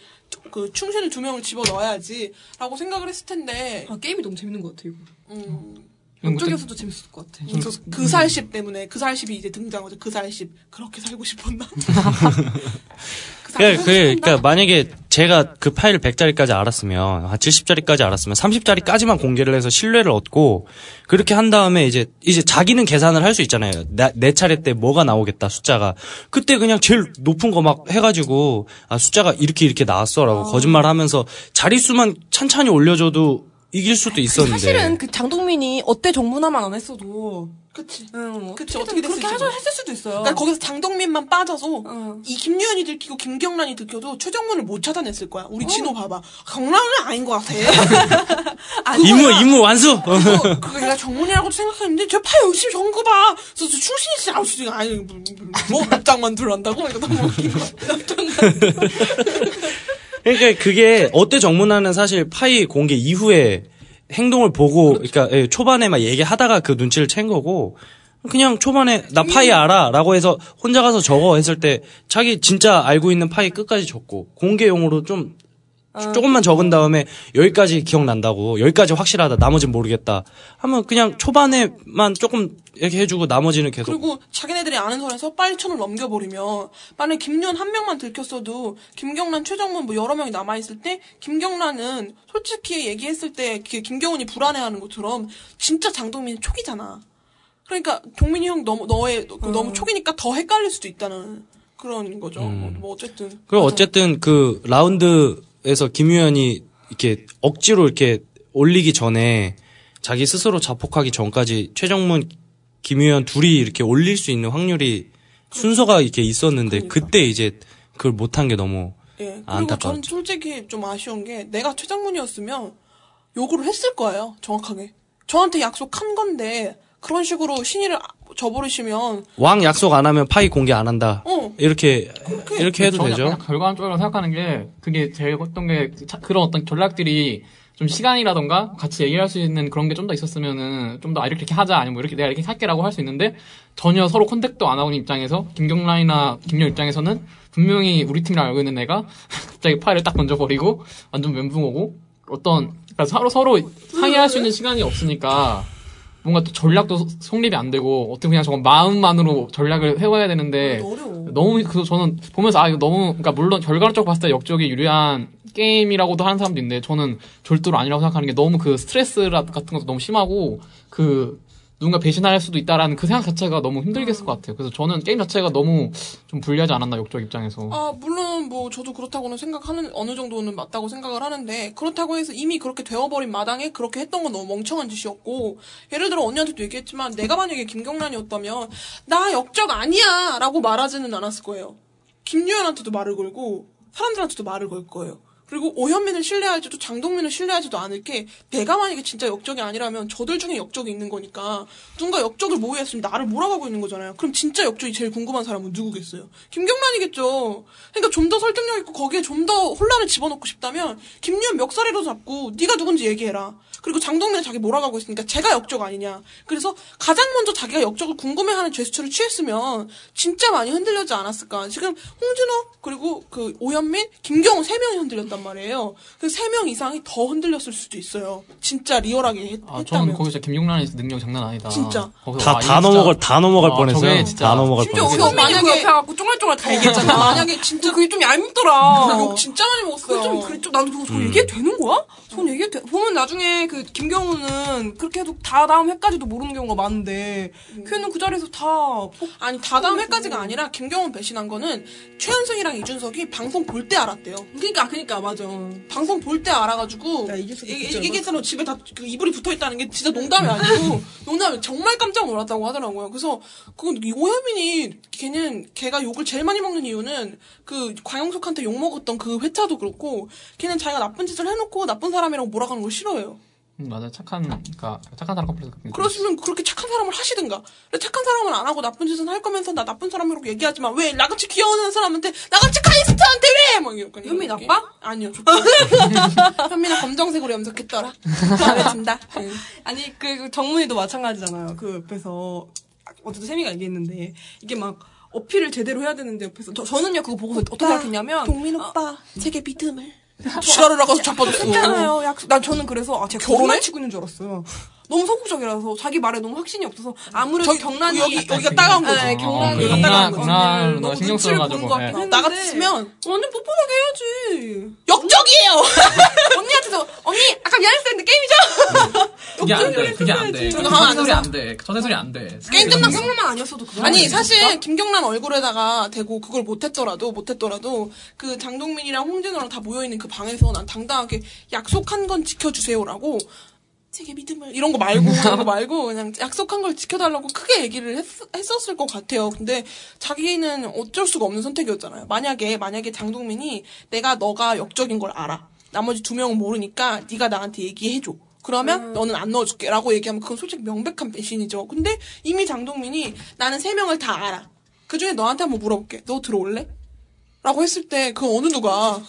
그 충신을 두 명을 집어 넣어야지라고 생각을 했을 텐데 아, 게임이 너무 재밌는 것 같아 이거. 음, 쪽이었어도 재밌을 것 같아. 그, 그 살십 때문에 그 살십이 이제 등장하죠. 그 살십 그렇게 살고 싶었나? 그 그, 그, 그니까 만약에 제가 그 파일 100짜리까지 알았으면, 한 70짜리까지 알았으면 30짜리까지만 공개를 해서 신뢰를 얻고, 그렇게 한 다음에 이제, 이제 자기는 계산을 할 수 있잖아요. 나, 내 차례 때 뭐가 나오겠다, 숫자가. 그때 그냥 제일 높은 거 막 해가지고, 아, 숫자가 이렇게 이렇게 나왔어. 라고 거짓말 하면서 자릿수만 찬찬히 올려줘도 이길 수도 있었는데. 사실은 그 장동민이 어때 정문화만 안 했어도 그치. 응, 그치, 어떻게 어떻게 그렇게 하자 했을 수도 있어요. 그러니까 거기서 장동민만 빠져서 어. 이 김유현이 들키고 김경란이 들켜도 최정문을 못 찾아냈을 거야. 우리 진호 봐봐. 경란은 아닌 것 같아. 임무, 임무 완수! 그거, 그거 내가 정문이라고 생각했는데 저파 열심히 전거 봐. 그래서 저 출신이 진짜 아무 수가 아니 뭐, 뭐 납작만 들어간다고 이거 너무 웃긴 거 같아. 그러니까 그게 어때 정문화는 사실 파이 공개 이후에 행동을 보고 그러니까 예, 초반에 막 얘기하다가 그 눈치를 챈 거고 그냥 초반에 나 파이 알아라고 해서 혼자 가서 적어 했을 때 자기 진짜 알고 있는 파이 끝까지 적고 공개용으로 좀 조금만 적은 다음에 여기까지 기억난다고 여기까지 확실하다 나머지는 모르겠다. 하면 그냥 초반에만 조금 이렇게 해주고 나머지는 계속. 그리고 자기네들이 아는 선에서 빨리 천을 넘겨버리면 만약 김유현 한 명만 들켰어도 김경란, 최정문 뭐 여러 명이 남아있을 때 김경란은 솔직히 얘기했을 때그 김경훈이 불안해하는 것처럼 진짜 장동민이 촉이잖아. 그러니까 동민이 형 너무 너의 그 너무 촉이니까 더 헷갈릴 수도 있다는 그런 거죠. 뭐 어쨌든. 그리고 어쨌든 그 라운드 에서 김유현이 이렇게 억지로 이렇게 올리기 전에 자기 스스로 자폭하기 전까지 최정문, 김유현 둘이 이렇게 올릴 수 있는 확률이 순서가 이렇게 있었는데 그러니까. 그때 이제 그걸 못한 게 너무 예. 그리고 안타까웠죠. 저는 솔직히 좀 아쉬운 게 내가 최장문이었으면 요구를 했을 거예요. 정확하게. 저한테 약속한 건데 그런 식으로 신의를 저버리시면 왕 약속 안 하면 파이 공개 안 한다. 어 이렇게 이렇게 해도 되죠. 약간 결과론적으로 생각하는 게 그게 제일 어떤 게 자- 그런 어떤 전략들이 좀 시간이라던가 같이 얘기할 수 있는 그런 게 좀 더 있었으면은 좀 더 아, 이렇게 하자 아니면 뭐 이렇게 내가 이렇게 할게라고 할 수 있는데 전혀 서로 contact도 안 하고 있는 입장에서 김경란이나 김영 입장에서는 분명히 우리 팀이랑 알고 있는 애가 갑자기 파이를 딱 던져버리고 완전 멘붕 오고 어떤 그러니까 서로 서로 상의할 수 있는 시간이 없으니까 뭔가 또 전략도 소- 성립이 안 되고 어떻게 그냥 저건 마음만으로 전략을 해와야 되는데 어려워. 너무 그래서 저는 보면서 아 이거 너무 그러니까 물론 결과론적으로 봤을 때 역적이 유리한 게임이라고도 하는 사람도 있는데 저는 절대로 아니라고 생각하는 게 너무 그 스트레스 같은 것도 너무 심하고 그 누군가 배신할 수도 있다라는 그 생각 자체가 너무 힘들겠을 것 같아요. 그래서 저는 게임 자체가 너무 좀 불리하지 않았나 역적 입장에서. 아, 물론 뭐 저도 그렇다고는 생각하는 어느 정도는 맞다고 생각을 하는데 그렇다고 해서 이미 그렇게 되어버린 마당에 그렇게 했던 건 너무 멍청한 짓이었고 예를 들어 언니한테도 얘기했지만 내가 만약에 김경란이었다면 나 역적 아니야라고 말하지는 않았을 거예요. 김유현한테도 말을 걸고 사람들한테도 말을 걸 거예요. 그리고 오현민을 신뢰하지도 장동민을 신뢰하지도 않을 게 내가 만약에 진짜 역적이 아니라면 저들 중에 역적이 있는 거니까 누군가 역적을 모의했으면 나를 몰아가고 있는 거잖아요. 그럼 진짜 역적이 제일 궁금한 사람은 누구겠어요? 김경란이겠죠. 그러니까 좀 더 설득력 있고 거기에 좀 더 혼란을 집어넣고 싶다면 김유현 멱살이라도 잡고 네가 누군지 얘기해라. 그리고 장동민은 자기 몰아가고 있으니까 제가 역적 아니냐. 그래서 가장 먼저 자기가 역적을 궁금해하는 제스처를 취했으면 진짜 많이 흔들렸지 않았을까. 지금 홍진호 그리고 그 오현민, 김경호 세 명이 흔들렸단 말이에요. 그 세 명 이상이 더 흔들렸을 수도 있어요. 진짜 리얼하게 했, 아, 했다면. 저는 거기서 김용란의 능력 장난 아니다. 진짜. 다, 와, 다 이거 넘어갈, 다 넘어갈 아, 뻔했어요. 다 넘어갈 심지어 뻔했어요. 오현민이 만약에 그 옆에 가고 쫑알쫑알 다 얘기했잖아. 만약에 진짜 그게 좀 얄밉더라. 욕 진짜 많이 먹었어요. 그좀 그래 좀 나도 그거 저 얘기해도 되는 거야? 전 얘기해도 돼. 보면 나중에 그 김경우는 그렇게 해도 다 다음 회까지도 모르는 경우가 많은데 걔는 그 자리에서 다 폭- 아니 다 다음 회까지가 아니라 김경훈 배신한 거는 최현승이랑 이준석이 방송 볼 때 알았대요. 그러니까 그러니까 맞아. 방송 볼 때 알아가지고 야, 계산로 집에 다 그 이불이 붙어 있다는 게 진짜 농담이 아니고 농담이 정말 깜짝 놀랐다고 하더라고요. 그래서 그 오현민이 걔는 걔가 욕을 제일 많이 먹는 이유는 그 광영석한테 욕 먹었던 그 회차도 그렇고 걔는 자기가 나쁜 짓을 해놓고 나쁜 사람이라고 몰아가는 걸 싫어해요. 음, 맞아 착한 그러니까 착한 사람 컴플렉스. 그러시면 그렇게 착한 사람을 하시든가. 근데 착한 사람은 안 하고 나쁜 짓은 할 거면서 나 나쁜 사람이라고 얘기하지만 왜 나같이 귀여운 사람한테 나같이 카리스타한테 왜? 막 이렇게. 현미 나빠? 아니요 좋다. 현미는 검정색으로 염색했더라. 든다. 응. 아니 그, 그 정문이도 마찬가지잖아요. 그 옆에서 어쨌든 세미가 얘기했는데 이게 막 어필을 제대로 해야 되는데 옆에서 저, 저는요 그거 보고서 어떻게 생각했냐면 동민 오빠 제게 믿음을. 지랄을 나가서 자빠졌어. 했잖아요. 약속. 난 저는 그래서 아 제가 결혼해? 치고 있는 줄 알았어요. 너무 소극적이라서 자기 말에 너무 확신이 없어서 아무래도 저기, 경란이 여기, 여기가 따가운 거죠. 네, 어, 경란이 그 경란, 따가운 경란 건데 누나가 너무 신경 눈치를 써가지고, 보는 것 예. 같긴 했는데 나 같으면 완전 뻔뻔하게 해야지. 역적이에요. 언니한테도 언니 아까 미안했어 했는데 게임이죠? 그게 안 돼. 그게 안 돼. 하면 안 소리 돼서? 안 돼. 소리 안 돼. 게임 끝났어. 경란만 아니었어도 그거 아니 사실 김경란 얼굴에다가 대고 그걸 못했더라도 못했더라도 그 장동민이랑 홍진호랑 다 모여 있는 그 방에서 난 당당하게 약속한 건 지켜주세요라고 제게 믿음을 이런 거 말고 이런 거 말고 그냥 약속한 걸 지켜달라고 크게 얘기를 했, 했었을 것 같아요. 근데 자기는 어쩔 수가 없는 선택이었잖아요. 만약에 만약에 장동민이 내가 너가 역적인 걸 알아. 나머지 두 명은 모르니까 네가 나한테 얘기해줘. 그러면 너는 안 넣어줄게. 라고 얘기하면 그건 솔직히 명백한 배신이죠. 근데 이미 장동민이 나는 세 명을 다 알아. 그 중에 너한테 한번 물어볼게. 너 들어올래? 라고 했을 때 그 어느 누가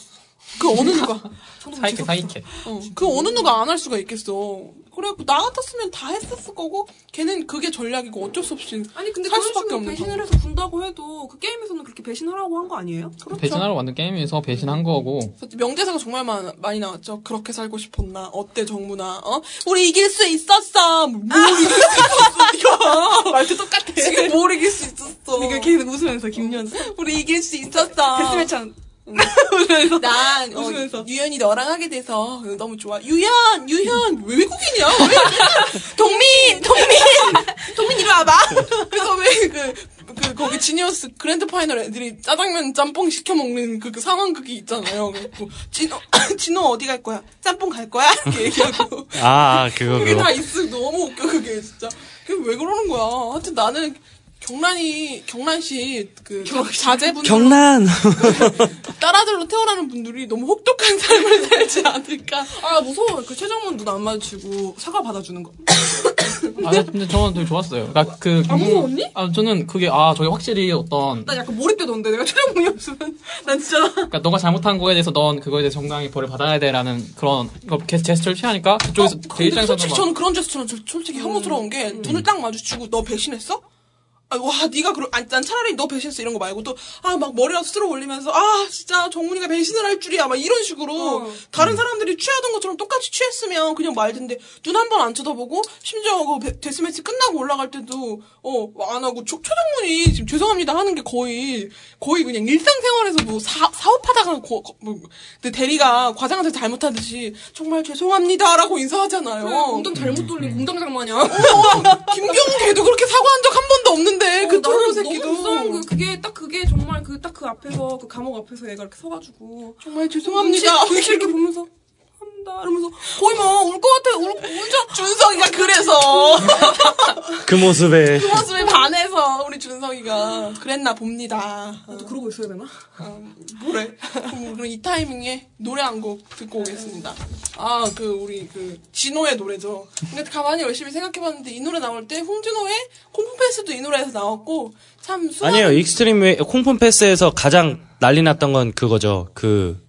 그 어느 누가 사이케, 사이케. 어, 그 어느 누가 안 할 수가 있겠어. 그래 나 같았으면 다 했었을 거고 걔는 그게 전략이고 어쩔 수 없이 아니 근데 살 그런 수밖에 없는 배신을. 해서 군다고 해도 그 게임에서는 그렇게 배신하라고 한 거 아니에요? 그렇죠. 배신하러 만든 게임에서 배신한 거고. 명대사가 정말 많, 많이 나왔죠. 그렇게 살고 싶었나? 어때 정문아? 어? 우리 이길 수 있었어. 뭘 이길 수 있었어? 말도 똑같아. 지금 뭘 이길 수 있었어? 그러니까 계속 웃으면서 김연 우리 이길 수 있었어. 데스매치 한난 어, 웃으면서. 유연이 너랑 하게 돼서 너무 좋아. 유연, 유연 왜 외국인이야? 왜? 동민, 동민, 동민 이리 와봐. 그래서 왜그 그 거기 지니어스 그랜드 파이널 애들이 짜장면 짬뽕 시켜 먹는 그, 그 상황 그게 있잖아요. 그래갖고 진호 진호 어디 갈 거야? 짬뽕 갈 거야? 이렇게 얘기하고 아, 그거, 그게 그거. 다 있어. 너무 웃겨 그게 진짜. 그게 왜 그러는 거야? 하여튼 나는 경란이 경란 씨 그 자제분 경란! 딸아들로 태어나는 분들이 너무 혹독한 삶을 살지 않을까. 아 무서워 그 최정문 눈 안 마주치고 사과 받아주는 거 아, 근데 저는 되게 좋았어요. 그러니까 그. 안 무서웠니? 아, 저는 그게, 아, 저게 확실히 어떤. 나 약간 몰입되던데 내가 최정문이었으면 난 진짜 그러니까 너가 잘못한 거에 대해서 넌 그거에 대해서 정당하게 벌을 받아야 돼라는 그런 거 게- 제스처를 취하니까 그쪽에서 어, 제 근데 입장에서는 솔직히 막 저는 그런 제스처는 저- 솔직히 혐오스러운 게 눈을 딱 마주치고 너 배신했어? 아, 와, 네가 그러, 아니, 난 차라리 너 배신했어 이런 거 말고 또, 아, 막 머리가 스스로 올리면서, 아, 진짜 정문이가 배신을 할 줄이야, 막 이런 식으로 어. 다른 사람들이 취하던 것처럼 똑같이 취했으면 그냥 말든데 눈 한 번 안 쳐다보고 심지어 그 배- 데스매치 끝나고 올라갈 때도 어, 안 하고 초, 초정문이 지금 죄송합니다 하는 게 거의 거의 그냥 일상생활에서 뭐 사, 사업하다가 거, 거- 뭐, 근데 대리가 과장한테 잘못하듯이 정말 죄송합니다 라고 인사하잖아요. 공장 잘못 돌린 공장장 마냥 어, 김경훈 걔도 그렇게 사과한 적 한 번도 없는데 그 어, 쫄보 나는 새끼도 너무 무서운 거 그게 딱 그게 정말 그 딱 그 앞에서 그 감옥 앞에서 얘가 이렇게 서가지고 정말 죄송합니다. 눈치 이렇게 보면서 한다 이러면서 거의 막 울 것 같아 울 울자 준석이가 그래서 그 모습에. 그 모습에 우리 준석이가 그랬나 봅니다. 어, 또 그러고 있어야 되나? 뭐래? 그럼 그럼 이 타이밍에 노래 한 곡 듣고 오겠습니다. 아, 그, 우리, 그, 진호의 노래죠. 근데 가만히 열심히 생각해봤는데 이 노래 나올 때 홍진호의 콩픈패스도 이 노래에서 나왔고, 참 수많은. 아니에요. Extreme Way, 콩픈패스에서 가장 난리 났던 건 그거죠. 그,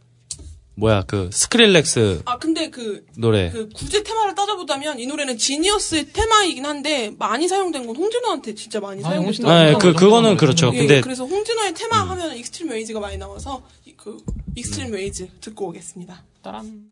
뭐야, 그, Skrillex 아, 근데 그, 노래. 그 구제 테마를 따져보자면 이 노래는 지니어스의 테마이긴 한데 많이 사용된 건 홍진호한테 진짜 많이 사용됐다. 홍진호 네, 정도는 그, 그거는 그렇죠. 예, 근데, 그래서 홍진호의 테마 하면 Extreme Ways가 많이 나와서 이- 그 익스트림 웨이즈 듣고 오겠습니다. 따란.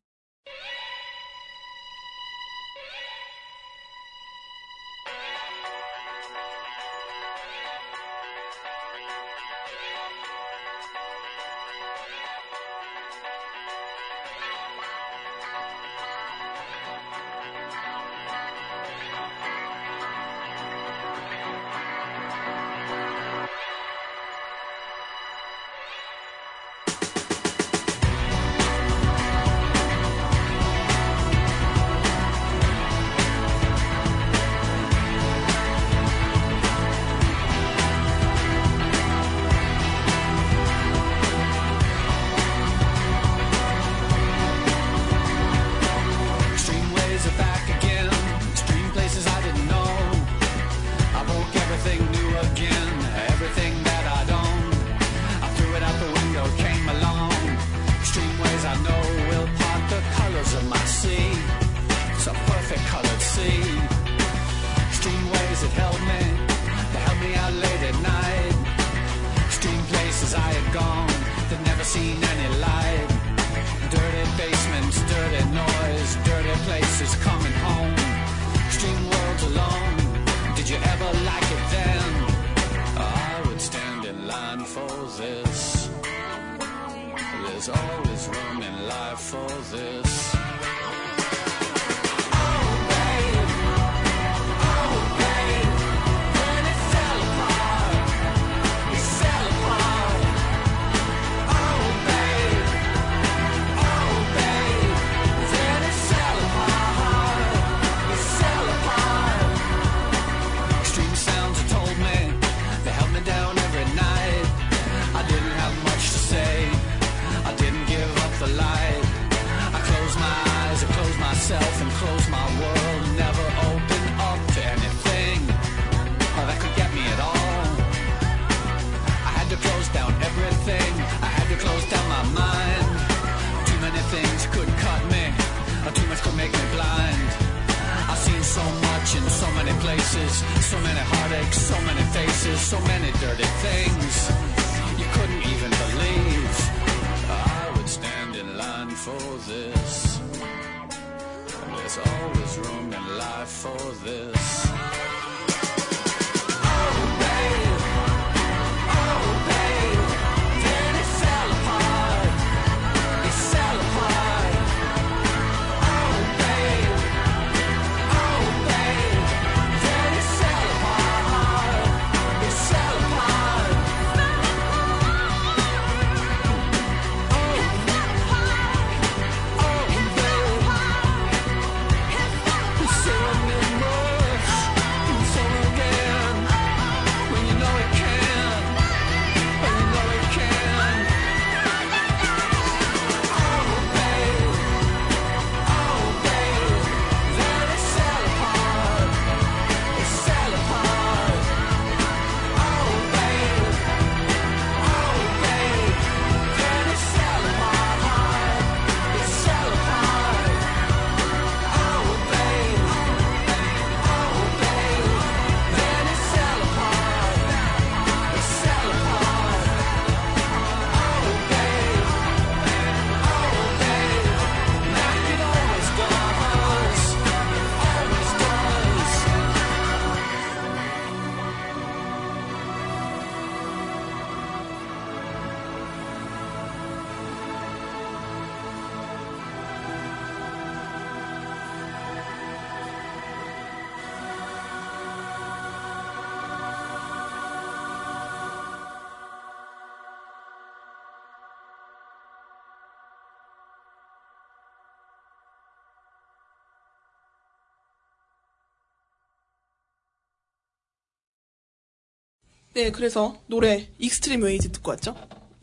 네, 그래서 노래 Extreme Ways 듣고 왔죠.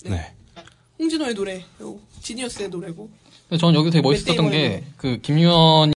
네. 네. 홍진호의 노래, 지니어스의 노래고. 저는 여기 되게 멋있었던 네, 네, 게그 네. 김유현